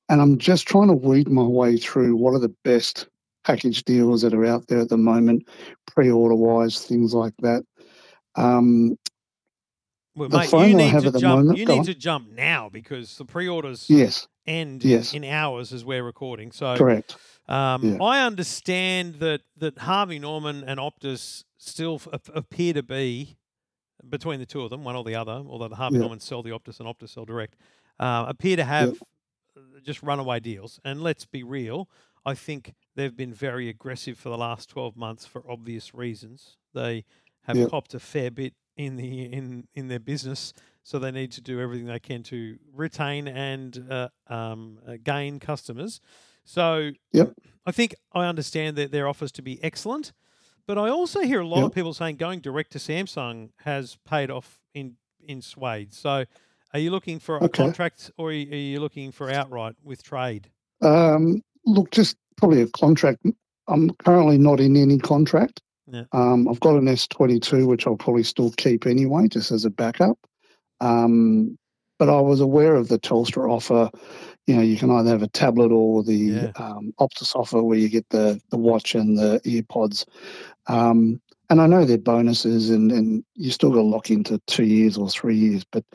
Speaker 8: And I'm just trying to weed my way through what are the best package deals that are out there at the moment, pre-order wise, things like that. Um,
Speaker 3: Well,
Speaker 8: The
Speaker 3: mate,
Speaker 8: phone
Speaker 3: you
Speaker 8: I
Speaker 3: need
Speaker 8: have
Speaker 3: to
Speaker 8: at the
Speaker 3: jump.
Speaker 8: moment-
Speaker 3: you
Speaker 8: go
Speaker 3: need
Speaker 8: on.
Speaker 3: to jump now because the pre-orders
Speaker 8: yes,
Speaker 3: end
Speaker 8: Yes.
Speaker 3: in, hours as we're recording. So
Speaker 8: correct.
Speaker 3: Um,
Speaker 8: Yeah.
Speaker 3: I understand that that Harvey Norman and Optus still f- appear to be between the two of them, one or the other. Although the Harvey
Speaker 8: Yeah.
Speaker 3: Norman sell the Optus and Optus sell direct, uh, appear to have uh, just runaway deals. And let's be real, I think they've been very aggressive for the last twelve months for obvious reasons. They have
Speaker 8: Yeah.
Speaker 3: copped a fair bit in the in in their business. So they need to do everything they can to retain and uh, um, uh, gain customers. So
Speaker 8: Yep.
Speaker 3: I think I understand that their offers to be excellent, but I also hear a lot
Speaker 8: Yep.
Speaker 3: of people saying going direct to Samsung has paid off in in swades. So, are you looking for a
Speaker 8: Okay.
Speaker 3: contract or are you, are you looking for outright with trade?
Speaker 8: Um, look, just probably a contract. I'm currently not in any contract.
Speaker 3: Yeah.
Speaker 8: Um, I've got an S22, which I'll probably still keep anyway, just as a backup. Um, but I was aware of the Telstra offer. You know, you can either have a tablet or the
Speaker 3: Yeah.
Speaker 8: um, Optus offer, where you get the the watch and the earpods. Um, and I know they're bonuses, and, and you still got to lock into two years or three years. But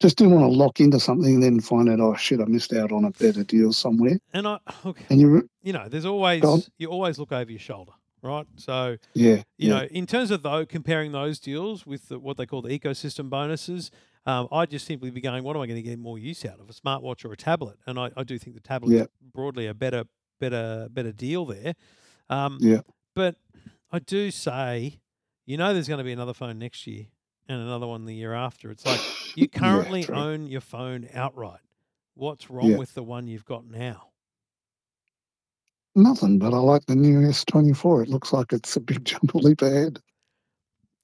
Speaker 8: just didn't want to lock into something and then find out, oh shit, I missed out on a better deal somewhere.
Speaker 3: And I look,
Speaker 8: And you,
Speaker 3: you know, there's always you always look over your shoulder, right? So
Speaker 8: yeah,
Speaker 3: you
Speaker 8: yeah,
Speaker 3: know, in terms of though comparing those deals with the, what they call the ecosystem bonuses, um, I'd just simply be going, what am I going to get more use out of, a smartwatch or a tablet? And I, I do think the tablet
Speaker 8: Yeah.
Speaker 3: is broadly a better, better, better deal there. Um,
Speaker 8: yeah,
Speaker 3: But I do say, you know, there's going to be another phone next year and another one the year after. It's like you (laughs) currently
Speaker 8: true.
Speaker 3: own your phone outright. What's wrong
Speaker 8: Yeah.
Speaker 3: with the one you've got now?
Speaker 8: Nothing. But I like the new S24. It looks like it's a big (laughs) jump leap ahead.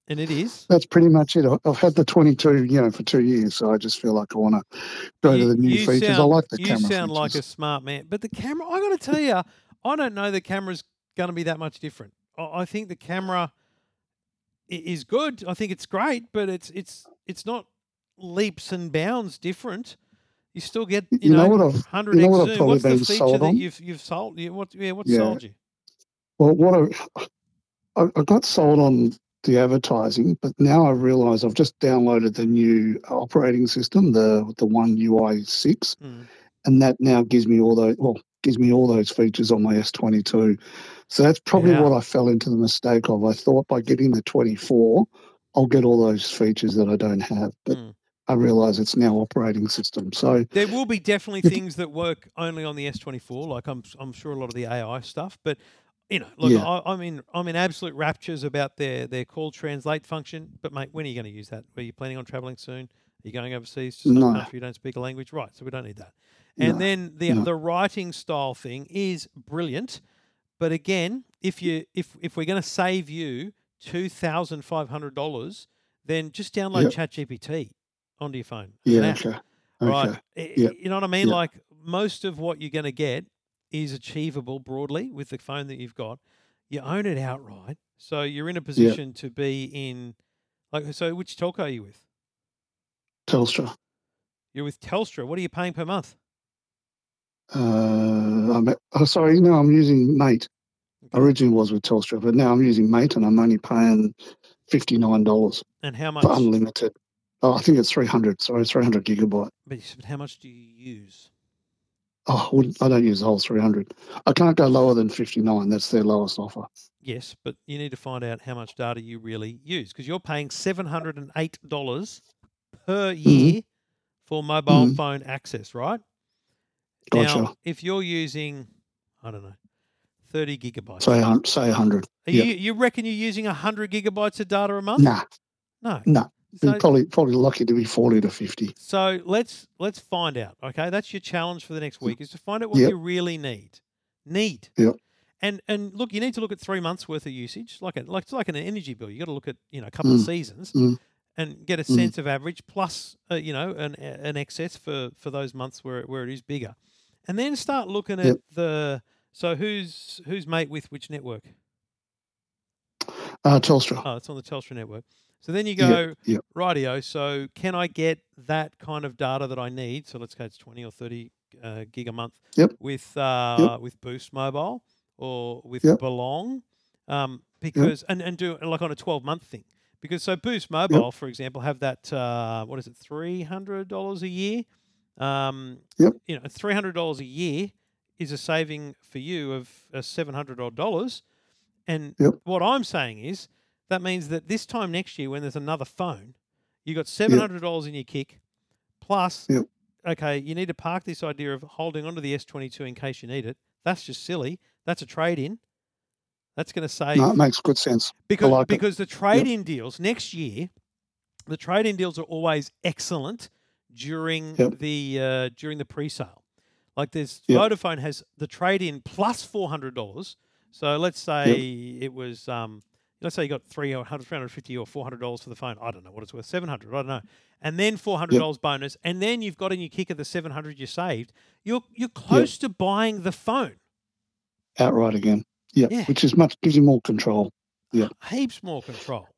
Speaker 3: And it is.
Speaker 8: That's pretty much it. I've had the 22, you know, for two years, so I just feel like I want to go to the new features. I like the
Speaker 3: you
Speaker 8: camera You
Speaker 3: sound like a smart man, but the camera. I got to tell you, I don't know the camera's going to be that much different. I, I think the camera is good. I think it's great, but it's it's it's not leaps and bounds different. You still get you,
Speaker 8: You know
Speaker 3: know,
Speaker 8: what
Speaker 3: hundred
Speaker 8: you know what I've probably
Speaker 3: What's the
Speaker 8: been
Speaker 3: feature
Speaker 8: sold
Speaker 3: that
Speaker 8: on?
Speaker 3: you've you've sold? Yeah, what yeah, what
Speaker 8: Yeah.
Speaker 3: sold you?
Speaker 8: Well, what I, I, I got sold on the advertising, but now I realise I've just downloaded the new operating system, the the One UI six,
Speaker 3: Mm.
Speaker 8: and that now gives me all those well gives me all those features on my S22. So that's probably
Speaker 3: Yeah.
Speaker 8: what I fell into the mistake of. I thought by getting the 24, I'll get all those features that I don't have, but
Speaker 3: Mm.
Speaker 8: I realise it's now operating system. So
Speaker 3: There will be definitely
Speaker 8: If-
Speaker 3: things that work only on the S24, like I'm I'm sure a lot of the AI stuff, but you know, look,
Speaker 8: Yeah.
Speaker 3: I, I'm in I'm in absolute raptures about their their call translate function. But mate, when are you going to use that? Are you planning on traveling soon? Are you going overseas to some
Speaker 8: No.
Speaker 3: country you don't speak a language? Right, so we don't need that. And
Speaker 8: No,
Speaker 3: then the
Speaker 8: no.
Speaker 3: the writing style thing is brilliant, but again, if you if if we're going to save you two thousand five hundred dollars, then just download
Speaker 8: Yep.
Speaker 3: ChatGPT onto your phone.
Speaker 8: yeah, okay,
Speaker 3: Right.
Speaker 8: okay,
Speaker 3: I-
Speaker 8: Yeah.
Speaker 3: You know what I mean?
Speaker 8: Yeah.
Speaker 3: Like most of what you're going to get is achievable broadly with the phone that you've got. You own it outright. So you're in a position to be in, like, so which telco are you with?
Speaker 8: Telstra.
Speaker 3: You're with Telstra. What are you paying per month?
Speaker 8: Uh, I'm, oh, sorry, no, I'm using Mate.
Speaker 3: Okay.
Speaker 8: Originally was with Telstra, but now I'm using Mate, and I'm only paying fifty nine dollars
Speaker 3: And how much?
Speaker 8: for unlimited. Oh, I think it's three hundred. Sorry, three hundred gigabyte.
Speaker 3: But how much do you use?
Speaker 8: Oh, I, I don't use the whole three hundred. I can't go lower than fifty nine. That's their lowest offer.
Speaker 3: Yes, but you need to find out how much data you really use because you're paying seven hundred and eight dollars per
Speaker 8: Mm-hmm.
Speaker 3: year for mobile
Speaker 8: Mhm.
Speaker 3: phone access, right?
Speaker 8: Gotcha.
Speaker 3: Now, if you're using, I don't know, thirty gigabytes,
Speaker 8: Say say a hundred.
Speaker 3: are
Speaker 8: yeah.
Speaker 3: you you reckon you're using hundred gigabytes of data a month?
Speaker 8: Nah,
Speaker 3: no.
Speaker 8: nah.
Speaker 3: So,
Speaker 8: probably probably lucky to be forty to fifty.
Speaker 3: so let's let's find out. Okay, that's your challenge for the next week: is to find out what
Speaker 8: Yep.
Speaker 3: you really need. Need.
Speaker 8: Yep.
Speaker 3: And and look, you need to look at three months worth of usage, like a, like it's like an energy bill. You got to look at you know a couple of
Speaker 8: Mm.
Speaker 3: seasons
Speaker 8: Mm.
Speaker 3: and get a
Speaker 8: Mm.
Speaker 3: sense of average plus uh, you know an an excess for for those months where where it is bigger, and then start looking at
Speaker 8: Yep.
Speaker 3: the so who's who's mate with which network?
Speaker 8: Uh, Telstra.
Speaker 3: Oh, it's on the Telstra network. So then you
Speaker 8: Yep,
Speaker 3: go
Speaker 8: yep.
Speaker 3: rightio. So can I get that kind of data that I need? So let's go it's twenty or thirty uh, gig a month.
Speaker 8: Yep.
Speaker 3: With uh, with Boost Mobile or with
Speaker 8: Yep.
Speaker 3: Belong, um, because and and do it like on a twelve month thing. Because so Boost Mobile, for example, have that uh, what is it three hundred dollars a year? Um,
Speaker 8: Yep.
Speaker 3: You know, three hundred dollars a year is a saving for you of uh, seven hundred odd dollars. And
Speaker 8: Yep.
Speaker 3: what I'm saying is that means that this time next year, when there's another phone, you got seven hundred dollars in your kick, plus
Speaker 8: Yep.
Speaker 3: okay, you need to park this idea of holding onto the S22 in case you need it. That's just silly. That's a trade in. That's going to save
Speaker 8: No, it makes good sense.
Speaker 3: because
Speaker 8: like it.
Speaker 3: because the trade in deals next year, the trade in deals are always excellent during
Speaker 8: Yep.
Speaker 3: the uh, during the pre-sale. Like this,
Speaker 8: Yep.
Speaker 3: Vodafone has the trade in plus four hundred dollars. So let's say it was um, let's say you got three or 100, 350 or four hundred dollars for the phone. I don't know what it's worth, seven hundred. I don't know, and then four hundred dollars bonus, and then you've got in your kicker the seven hundred you saved. You're you're close to buying the phone.
Speaker 8: Outright again. Yeah,
Speaker 3: Yeah.
Speaker 8: which is much gives you more control. Yeah.
Speaker 3: heaps more control.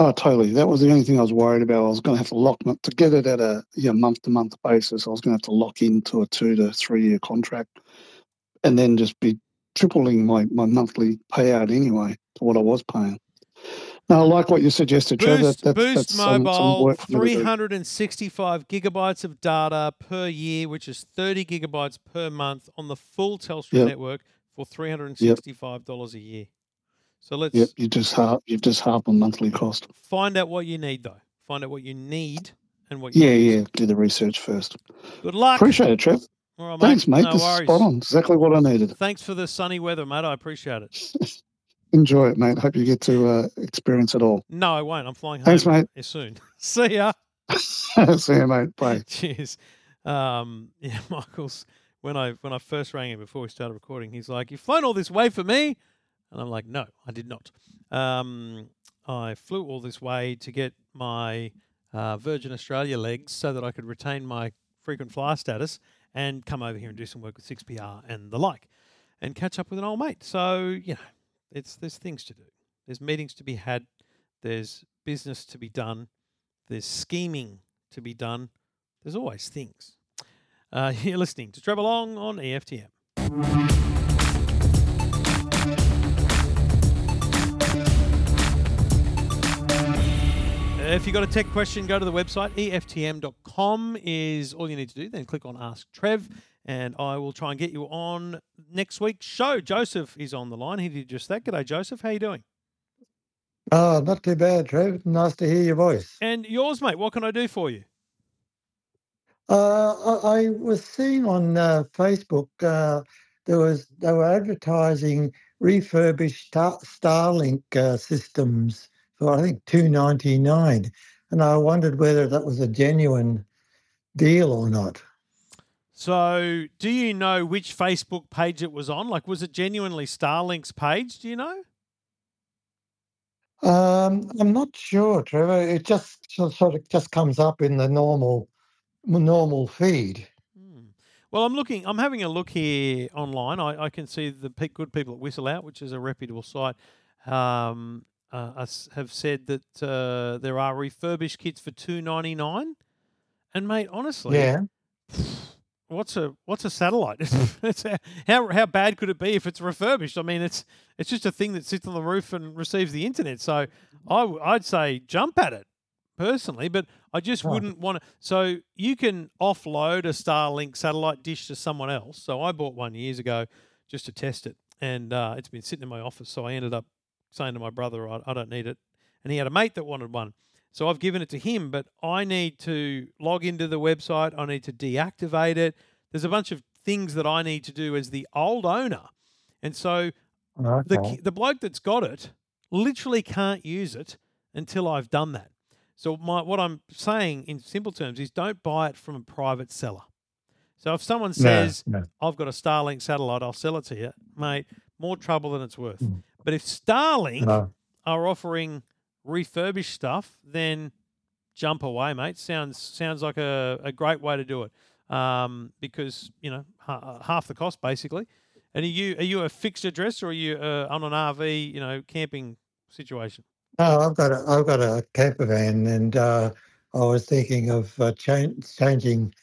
Speaker 8: Oh, totally. That was the only thing I was worried about. I was going to have to lock to get it at a yeah, month to month basis. I was going to have to lock into a two to three year contract, and then just be tripling my, my monthly payout anyway to what I was paying. Now, I like what you suggested, Trevor.
Speaker 3: Boost,
Speaker 8: That's,
Speaker 3: Boost
Speaker 8: that's some, some
Speaker 3: Mobile,
Speaker 8: work for me to do.
Speaker 3: 365 gigabytes of data per year, which is 30 gigabytes per month on the full Telstra
Speaker 8: Yep.
Speaker 3: network for $365 a year. So let's
Speaker 8: Yep, you just half you've just halved my monthly cost.
Speaker 3: find out what you need, though. Find out what you need and what you
Speaker 8: Yeah,
Speaker 3: use.
Speaker 8: yeah. Do the research first.
Speaker 3: Good luck.
Speaker 8: Appreciate it, Trev.
Speaker 3: All right,
Speaker 8: Thanks, mate.
Speaker 3: No
Speaker 8: this is
Speaker 3: worries.
Speaker 8: spot on. Exactly what I needed.
Speaker 3: Thanks for the sunny weather, mate. I appreciate it. (laughs)
Speaker 8: Enjoy it, mate. Hope you get to uh, experience it all.
Speaker 3: No, I won't. I'm flying
Speaker 8: Thanks,
Speaker 3: home
Speaker 8: mate.
Speaker 3: soon. (laughs) See ya. (laughs)
Speaker 8: See you, mate. Bye.
Speaker 3: Cheers. Um, yeah, Michael's when I when I first rang him before we started recording, he's like, "You've flown all this way for me," and I'm like, "No, I did not. Um, I flew all this way to get my uh, Virgin Australia legs so that I could retain my frequent flyer status and come over here and do some work with 6PR and the like, and catch up with an old mate. So you know, it's there's things to do. There's meetings to be had. There's business to be done. There's scheming to be done. There's always things. Uh, (laughs) you're listening to Trevor Long on EFTM. If you've got a tech question, go to the website. EFTM.com is all you need to do. Then click on Ask Trev, and I will try and get you on next week's show. Joseph is on the line. He did just that. G'day, Joseph. How you doing?
Speaker 9: Oh, not too bad, Trev. Nice to hear your voice.
Speaker 3: And yours, mate. What can I do for you?
Speaker 9: Uh, I, I was seeing on uh, Facebook uh, there was they were advertising refurbished Star- Starlink uh, systems for I think two ninety nine, and I wondered whether that was a genuine deal or not.
Speaker 3: So, do you know which Facebook page it was on? Like, was it genuinely Starlink's page? Do you know?
Speaker 9: Um, I'm not sure, Trevor. It just sort of just comes up in the normal normal feed.
Speaker 3: Hmm. Well, I'm looking. I'm having a look here online. I, I can see the good people at WhistleOut, which is a reputable site, um, uh, have said that uh, there are refurbished kits for two ninety nine. And mate, honestly,
Speaker 9: Yeah. (sighs)
Speaker 3: what's a what's a satellite? (laughs) it's a, how how bad could it be if it's refurbished? I mean, it's it's just a thing that sits on the roof and receives the internet. So I I'd say jump at it personally, but I just
Speaker 9: Oh.
Speaker 3: wouldn't want to. So you can offload a Starlink satellite dish to someone else. So I bought one years ago just to test it, and uh, it's been sitting in my office. So I ended up saying to my brother, I, I don't need it, and he had a mate that wanted one. So I've given it to him, but I need to log into the website. I need to deactivate it. There's a bunch of things that I need to do as the old owner, and so the
Speaker 9: Okay.
Speaker 3: ki- the bloke that's got it literally can't use it until I've done that. So my what I'm saying in simple terms is don't buy it from a private seller. So if someone says
Speaker 9: no.
Speaker 3: I've got a Starlink satellite, I'll sell it to you, mate. More trouble than it's worth.
Speaker 9: Mm.
Speaker 3: But if Starlink
Speaker 9: No.
Speaker 3: are offering refurbished stuff, then jump away, mate. Sounds sounds like a, a great way to do it. Um, because you know ha- half the cost basically. And are you are you a fixed address or are you uh, on an RV, you know, camping situation?
Speaker 9: No, I've got a I've got a camper van, and uh, I was thinking of uh, chan- changing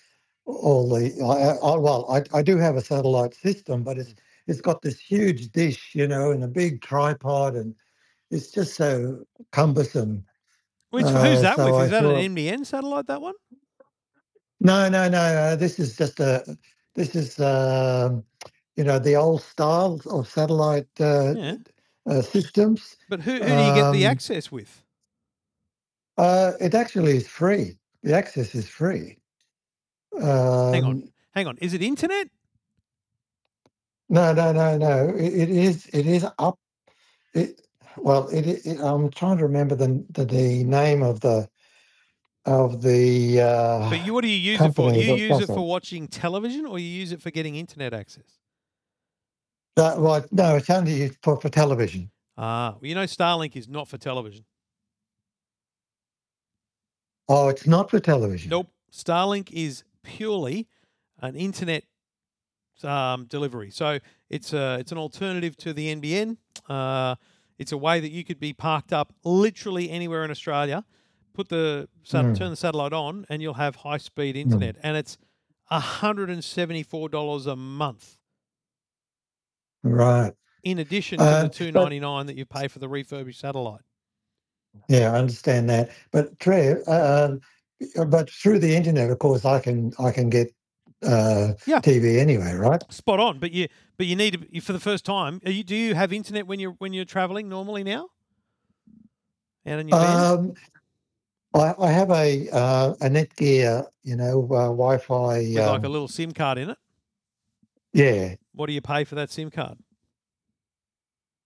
Speaker 9: all the. I, I, well, I, I do have a satellite system, but it's it's got this huge dish, you know, and a big tripod, and it's just so cumbersome.
Speaker 3: Which
Speaker 9: Uh,
Speaker 3: who's that
Speaker 9: so
Speaker 3: with?
Speaker 9: I
Speaker 3: Is that
Speaker 9: thought-
Speaker 3: an NBN satellite? That one?
Speaker 9: No, no, no. Uh, this is just a. This is um, you know the old style of satellite uh,
Speaker 3: Yeah.
Speaker 9: uh, systems.
Speaker 3: But who, who do you get the
Speaker 9: Um,
Speaker 3: access with?
Speaker 9: Uh, it actually is free. The access is free. Um,
Speaker 3: Hang on, hang on. Is it internet?
Speaker 9: No, no, no, no. It, it is. It is up. It well. It, it. I'm trying to remember the the, the name of the of the. Uh,
Speaker 3: But you, what do you use it for?
Speaker 9: company
Speaker 3: You
Speaker 9: that
Speaker 3: use
Speaker 9: does
Speaker 3: it for watching television, or you use it for getting internet access?
Speaker 9: uh, well, no, it's only used for for television.
Speaker 3: Ah, well, you know, Starlink is not for television.
Speaker 9: Oh, it's not for television.
Speaker 3: Nope. Starlink is purely an internet um, delivery. So it's a, it's an alternative to the NBN. Uh, It's a way that you could be parked up literally anywhere in Australia. Put the sat-
Speaker 9: Mm.
Speaker 3: turn the satellite on, and you'll have high speed internet, and it's hundred and seventy four dollars a month
Speaker 9: Right.
Speaker 3: in addition to
Speaker 9: Uh,
Speaker 3: the two ninety nine that you pay for the refurbished satellite.
Speaker 9: Yeah, I understand that. But Trev, uh, but through the internet, of course, I can I can get uh,
Speaker 3: Yeah.
Speaker 9: TV anyway, right?
Speaker 3: Spot on, but you but you need to for the first time. Are you, do you have internet when you're when you're traveling normally now? Out in your?
Speaker 9: Um, I, I have a uh, a Netgear, you know, uh, Wi-Fi.
Speaker 3: with
Speaker 9: Um,
Speaker 3: like a little SIM card in it.
Speaker 9: yeah,
Speaker 3: What do you pay for that SIM card?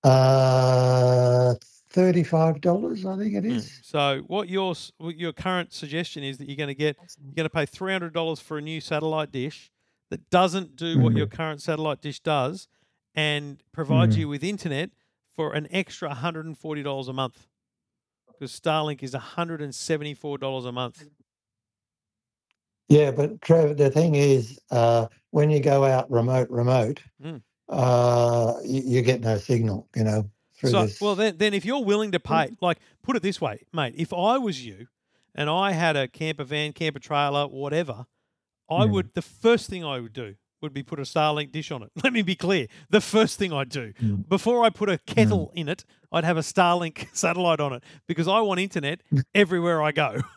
Speaker 9: uh, thirty-five dollars, I think it
Speaker 3: Mm. So what your what your current suggestion is that you're going to get you're going to pay three hundred dollars for a new satellite dish that doesn't do what your current satellite dish does, and provides
Speaker 9: Mhm.
Speaker 3: you with internet for an extra one hundred and forty dollars a month. Because Starlink is one hundred and seventy four dollars a month.
Speaker 9: Yeah, but Trev, the thing is, uh, when you go out remote, remote,
Speaker 3: Mm.
Speaker 9: uh, you, you get no signal, you know.
Speaker 3: So
Speaker 9: this.
Speaker 3: well then then if you're willing to pay like put it this way, mate, if I was you and I had a camper van, camper trailer, whatever, I
Speaker 9: Mm.
Speaker 3: would the first thing I would do would be put a Starlink dish on it. (laughs) Let me be clear. The first thing I'd do
Speaker 9: Mm.
Speaker 3: before I put a kettle in it, I'd have a Starlink (laughs) satellite on it because I want internet everywhere I go. (laughs)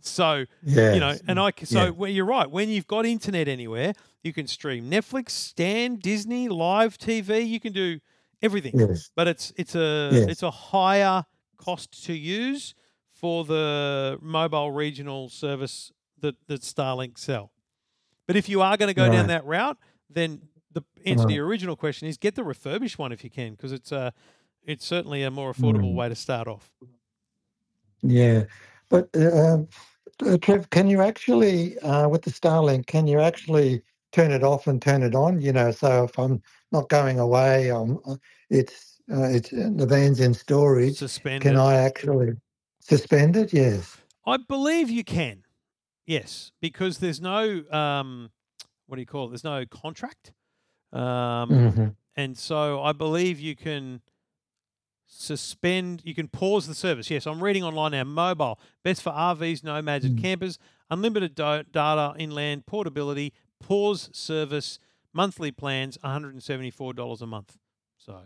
Speaker 3: So
Speaker 9: yeah,
Speaker 3: you know, and I, so
Speaker 9: Yeah.
Speaker 3: well, you're right. When you've got internet anywhere, you can stream Netflix, Stan, Disney, live TV. You can do everything
Speaker 9: yes,
Speaker 3: but it's it's a
Speaker 9: Yes.
Speaker 3: it's a higher cost to use for the mobile regional service that that Starlink sell. But if you are going to go down that route, then the answer to
Speaker 9: Right.
Speaker 3: your original question is get the refurbished one if you can, because it's a it's certainly a more affordable
Speaker 9: Mm.
Speaker 3: way to start off.
Speaker 9: yeah. But um, uh, Trev, can you actually, uh, with the Starlink, can you actually turn it off and turn it on? You know, so if I'm not going away, uh, it's uh, it's the van's in storage.
Speaker 3: Suspend
Speaker 9: Can. I actually suspend it? Yes.
Speaker 3: I believe you can. Yes, because there's no um, what do you call it? There's no contract. Um,
Speaker 9: Mhm.
Speaker 3: and so I believe you can suspend, you can pause the service. Yes, I'm reading online now. Mobile, best for RVs, nomads, and
Speaker 9: Mm.
Speaker 3: campers. Unlimited do- data, inland, portability, pause service, monthly plans, $174 a month. So,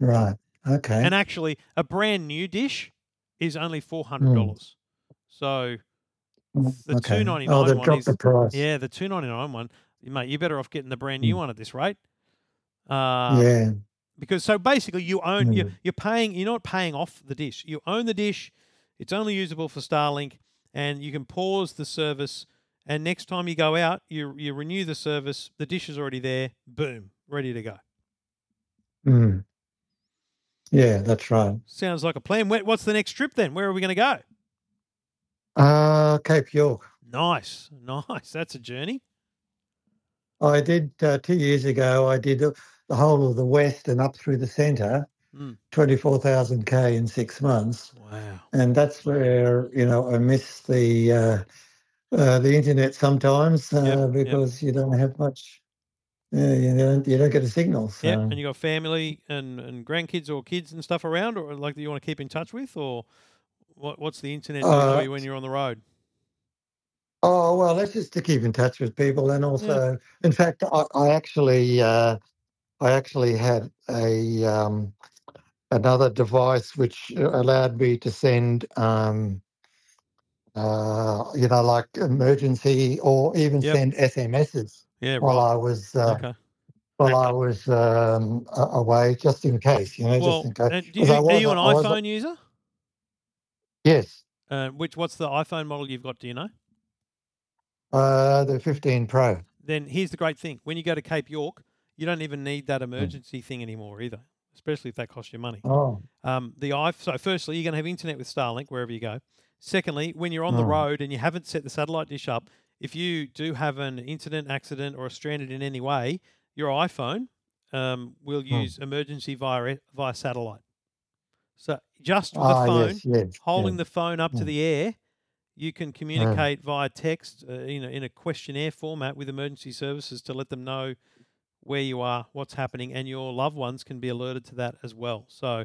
Speaker 9: Right. Okay.
Speaker 3: and actually, a brand new dish is only $400. So,
Speaker 9: Mm,
Speaker 3: the
Speaker 9: okay.
Speaker 3: 299
Speaker 9: Oh, they've
Speaker 3: one
Speaker 9: dropped
Speaker 3: is-
Speaker 9: the price.
Speaker 3: yeah, the 299 one, mate, you're better off getting the brand new one at this rate. Uh,
Speaker 9: yeah.
Speaker 3: because so basically you own you're,
Speaker 9: Mm.
Speaker 3: you're paying you're not paying off the dish you own the dish it's only usable for starlink and you can pause the service and next time you go out you you renew the service the dish is already there boom ready to go
Speaker 9: Mm. Yeah, that's right.
Speaker 3: sounds like a plan what's the next trip then where are we going to go
Speaker 9: Uh, Cape York.
Speaker 3: nice (laughs) nice that's a journey
Speaker 9: I did uh, two years ago. I did the whole of the west and up through the centre,
Speaker 3: Mm.
Speaker 9: twenty-four thousand k in six months,
Speaker 3: wow
Speaker 9: and that's where you know I miss the uh, uh, the internet sometimes uh,
Speaker 3: Yep, yep.
Speaker 9: because you don't have much. Yeah, you don't you don't get a signal. So.
Speaker 3: yeah and you got family and and grandkids or kids and stuff around or like that you want to keep in touch with or what what's the internet
Speaker 9: Uh,
Speaker 3: for you when you're on the road
Speaker 9: Oh well, that's just to keep in touch with people, and also, in fact, I, I actually, uh, I actually had a um, another device which allowed me to send, um, uh, you know, like emergency or even
Speaker 3: Yep.
Speaker 9: send SMSs
Speaker 3: yeah
Speaker 9: while
Speaker 3: right
Speaker 9: I was uh,
Speaker 3: okay
Speaker 9: while I was um, away, just in case, you know,
Speaker 3: Well,
Speaker 9: just in case.
Speaker 3: and do
Speaker 9: 'Cause
Speaker 3: you, are
Speaker 9: was-
Speaker 3: you an
Speaker 9: I was-
Speaker 3: iPhone user?
Speaker 9: Yes,
Speaker 3: Uh, which what's the iPhone model you've got? Do you know?
Speaker 9: uh, the 15 Pro.
Speaker 3: Then here's the great thing: when you go to Cape York, you don't even need that emergency thing anymore either. Especially if that costs you money.
Speaker 9: Oh,
Speaker 3: Um, the i so firstly, you're going to have internet with Starlink wherever you go. Secondly, when you're on the
Speaker 9: Oh.
Speaker 3: road and you haven't set the satellite dish up, if you do have an incident, accident, or are stranded in any way, your iPhone um, will
Speaker 9: Hmm.
Speaker 3: use emergency via via satellite. So just with
Speaker 9: ah,
Speaker 3: the phone,
Speaker 9: yes, yes,
Speaker 3: holding
Speaker 9: yes.
Speaker 3: the phone up to the air, you can communicate via text uh, in, a, in a questionnaire format with emergency services to let them know where you are, what's happening, and your loved ones can be alerted to that as well. So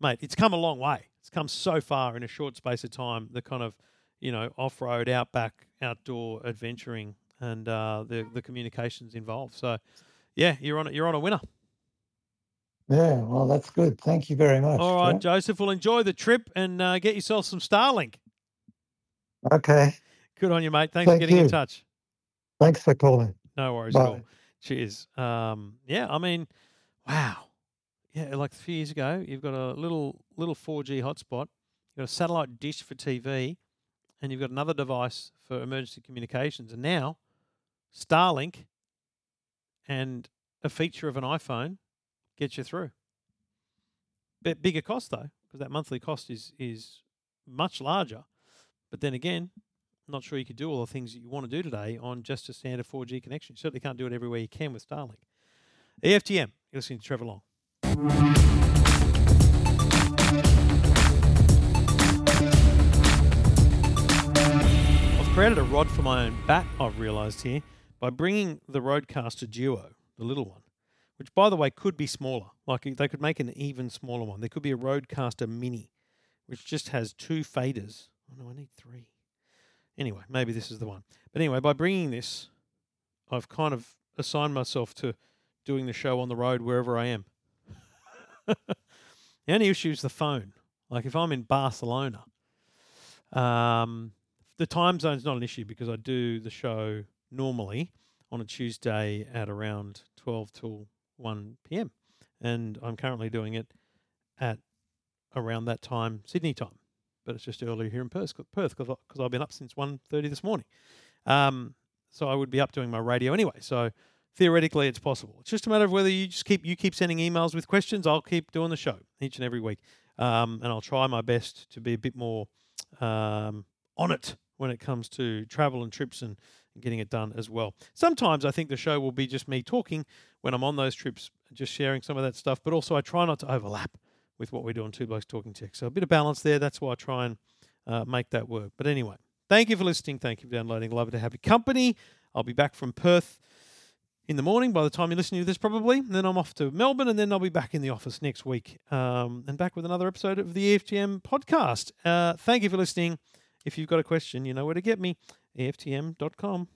Speaker 3: mate, it's come a long way. It's come so far in a short space of time. The kind of, you know, off road, outback, outdoor adventuring, and uh, the the communications involved. So, yeah, you're on it. You're on a winner.
Speaker 9: Yeah, well, that's good. Thank you very much.
Speaker 3: All right,
Speaker 9: Joe.
Speaker 3: Joseph. Well, enjoy the trip and uh, get yourself some Starlink.
Speaker 9: Okay.
Speaker 3: Good on you, mate. Thanks for
Speaker 9: Thank
Speaker 3: getting in touch.
Speaker 9: Thanks for calling.
Speaker 3: No worries at all. Cheers. Um, yeah, I mean, wow. Yeah, like a few years ago, you've got a little little 4G hotspot, you've got a satellite dish for TV, and you've got another device for emergency communications. And now, Starlink and a feature of an iPhone gets you through. Bit bigger cost though, because that monthly cost is is much larger. But then again, not sure you could do all the things that you want to do today on just a standard 4G connection. You certainly can't do it everywhere you can with Starlink. EFTM, you're listening to Trevor Long. I've created a rod for my own bat, I've realised here, by bringing the RODECaster Duo, the little one, which, by the way, could be smaller. Like they could make an even smaller one. There could be a RODECaster Mini, which just has two faders. Oh no, I need three. Anyway, maybe this is the one. But anyway, by bringing this, I've kind of assigned myself to doing the show on the road wherever I am. The only issue is the phone. Like if I'm in Barcelona, um, the time zone's not an issue because I do the show normally on a Tuesday at around 12 till 1 p.m. And I'm currently doing it at around that time, Sydney time. But it's just earlier here in Perth because I've been up since 1.30 this morning. Um, so I would be up doing my radio anyway. So theoretically, it's possible. It's just a matter of whether you just keep you keep sending emails with questions. I'll keep doing the show each and every week, um, and I'll try my best to be a bit more um, on it when it comes to travel and trips and, getting it done as well. Sometimes I think the show will be just me talking when I'm on those trips, just sharing some of that stuff. But also, I try not to overlap with what we do on Two Blokes Talking Tech. So a bit of balance there. That's why I try and uh, make that work. But anyway, thank you for listening. Thank you for downloading. Love to have your company. I'll be back from Perth in the morning by the time you're listening to this, probably. And then I'm off to Melbourne, and then I'll be back in the office next week um, and back with another episode of the EFTM podcast. Uh, thank you for listening. If you've got a question, you know where to get me. EFTM.com.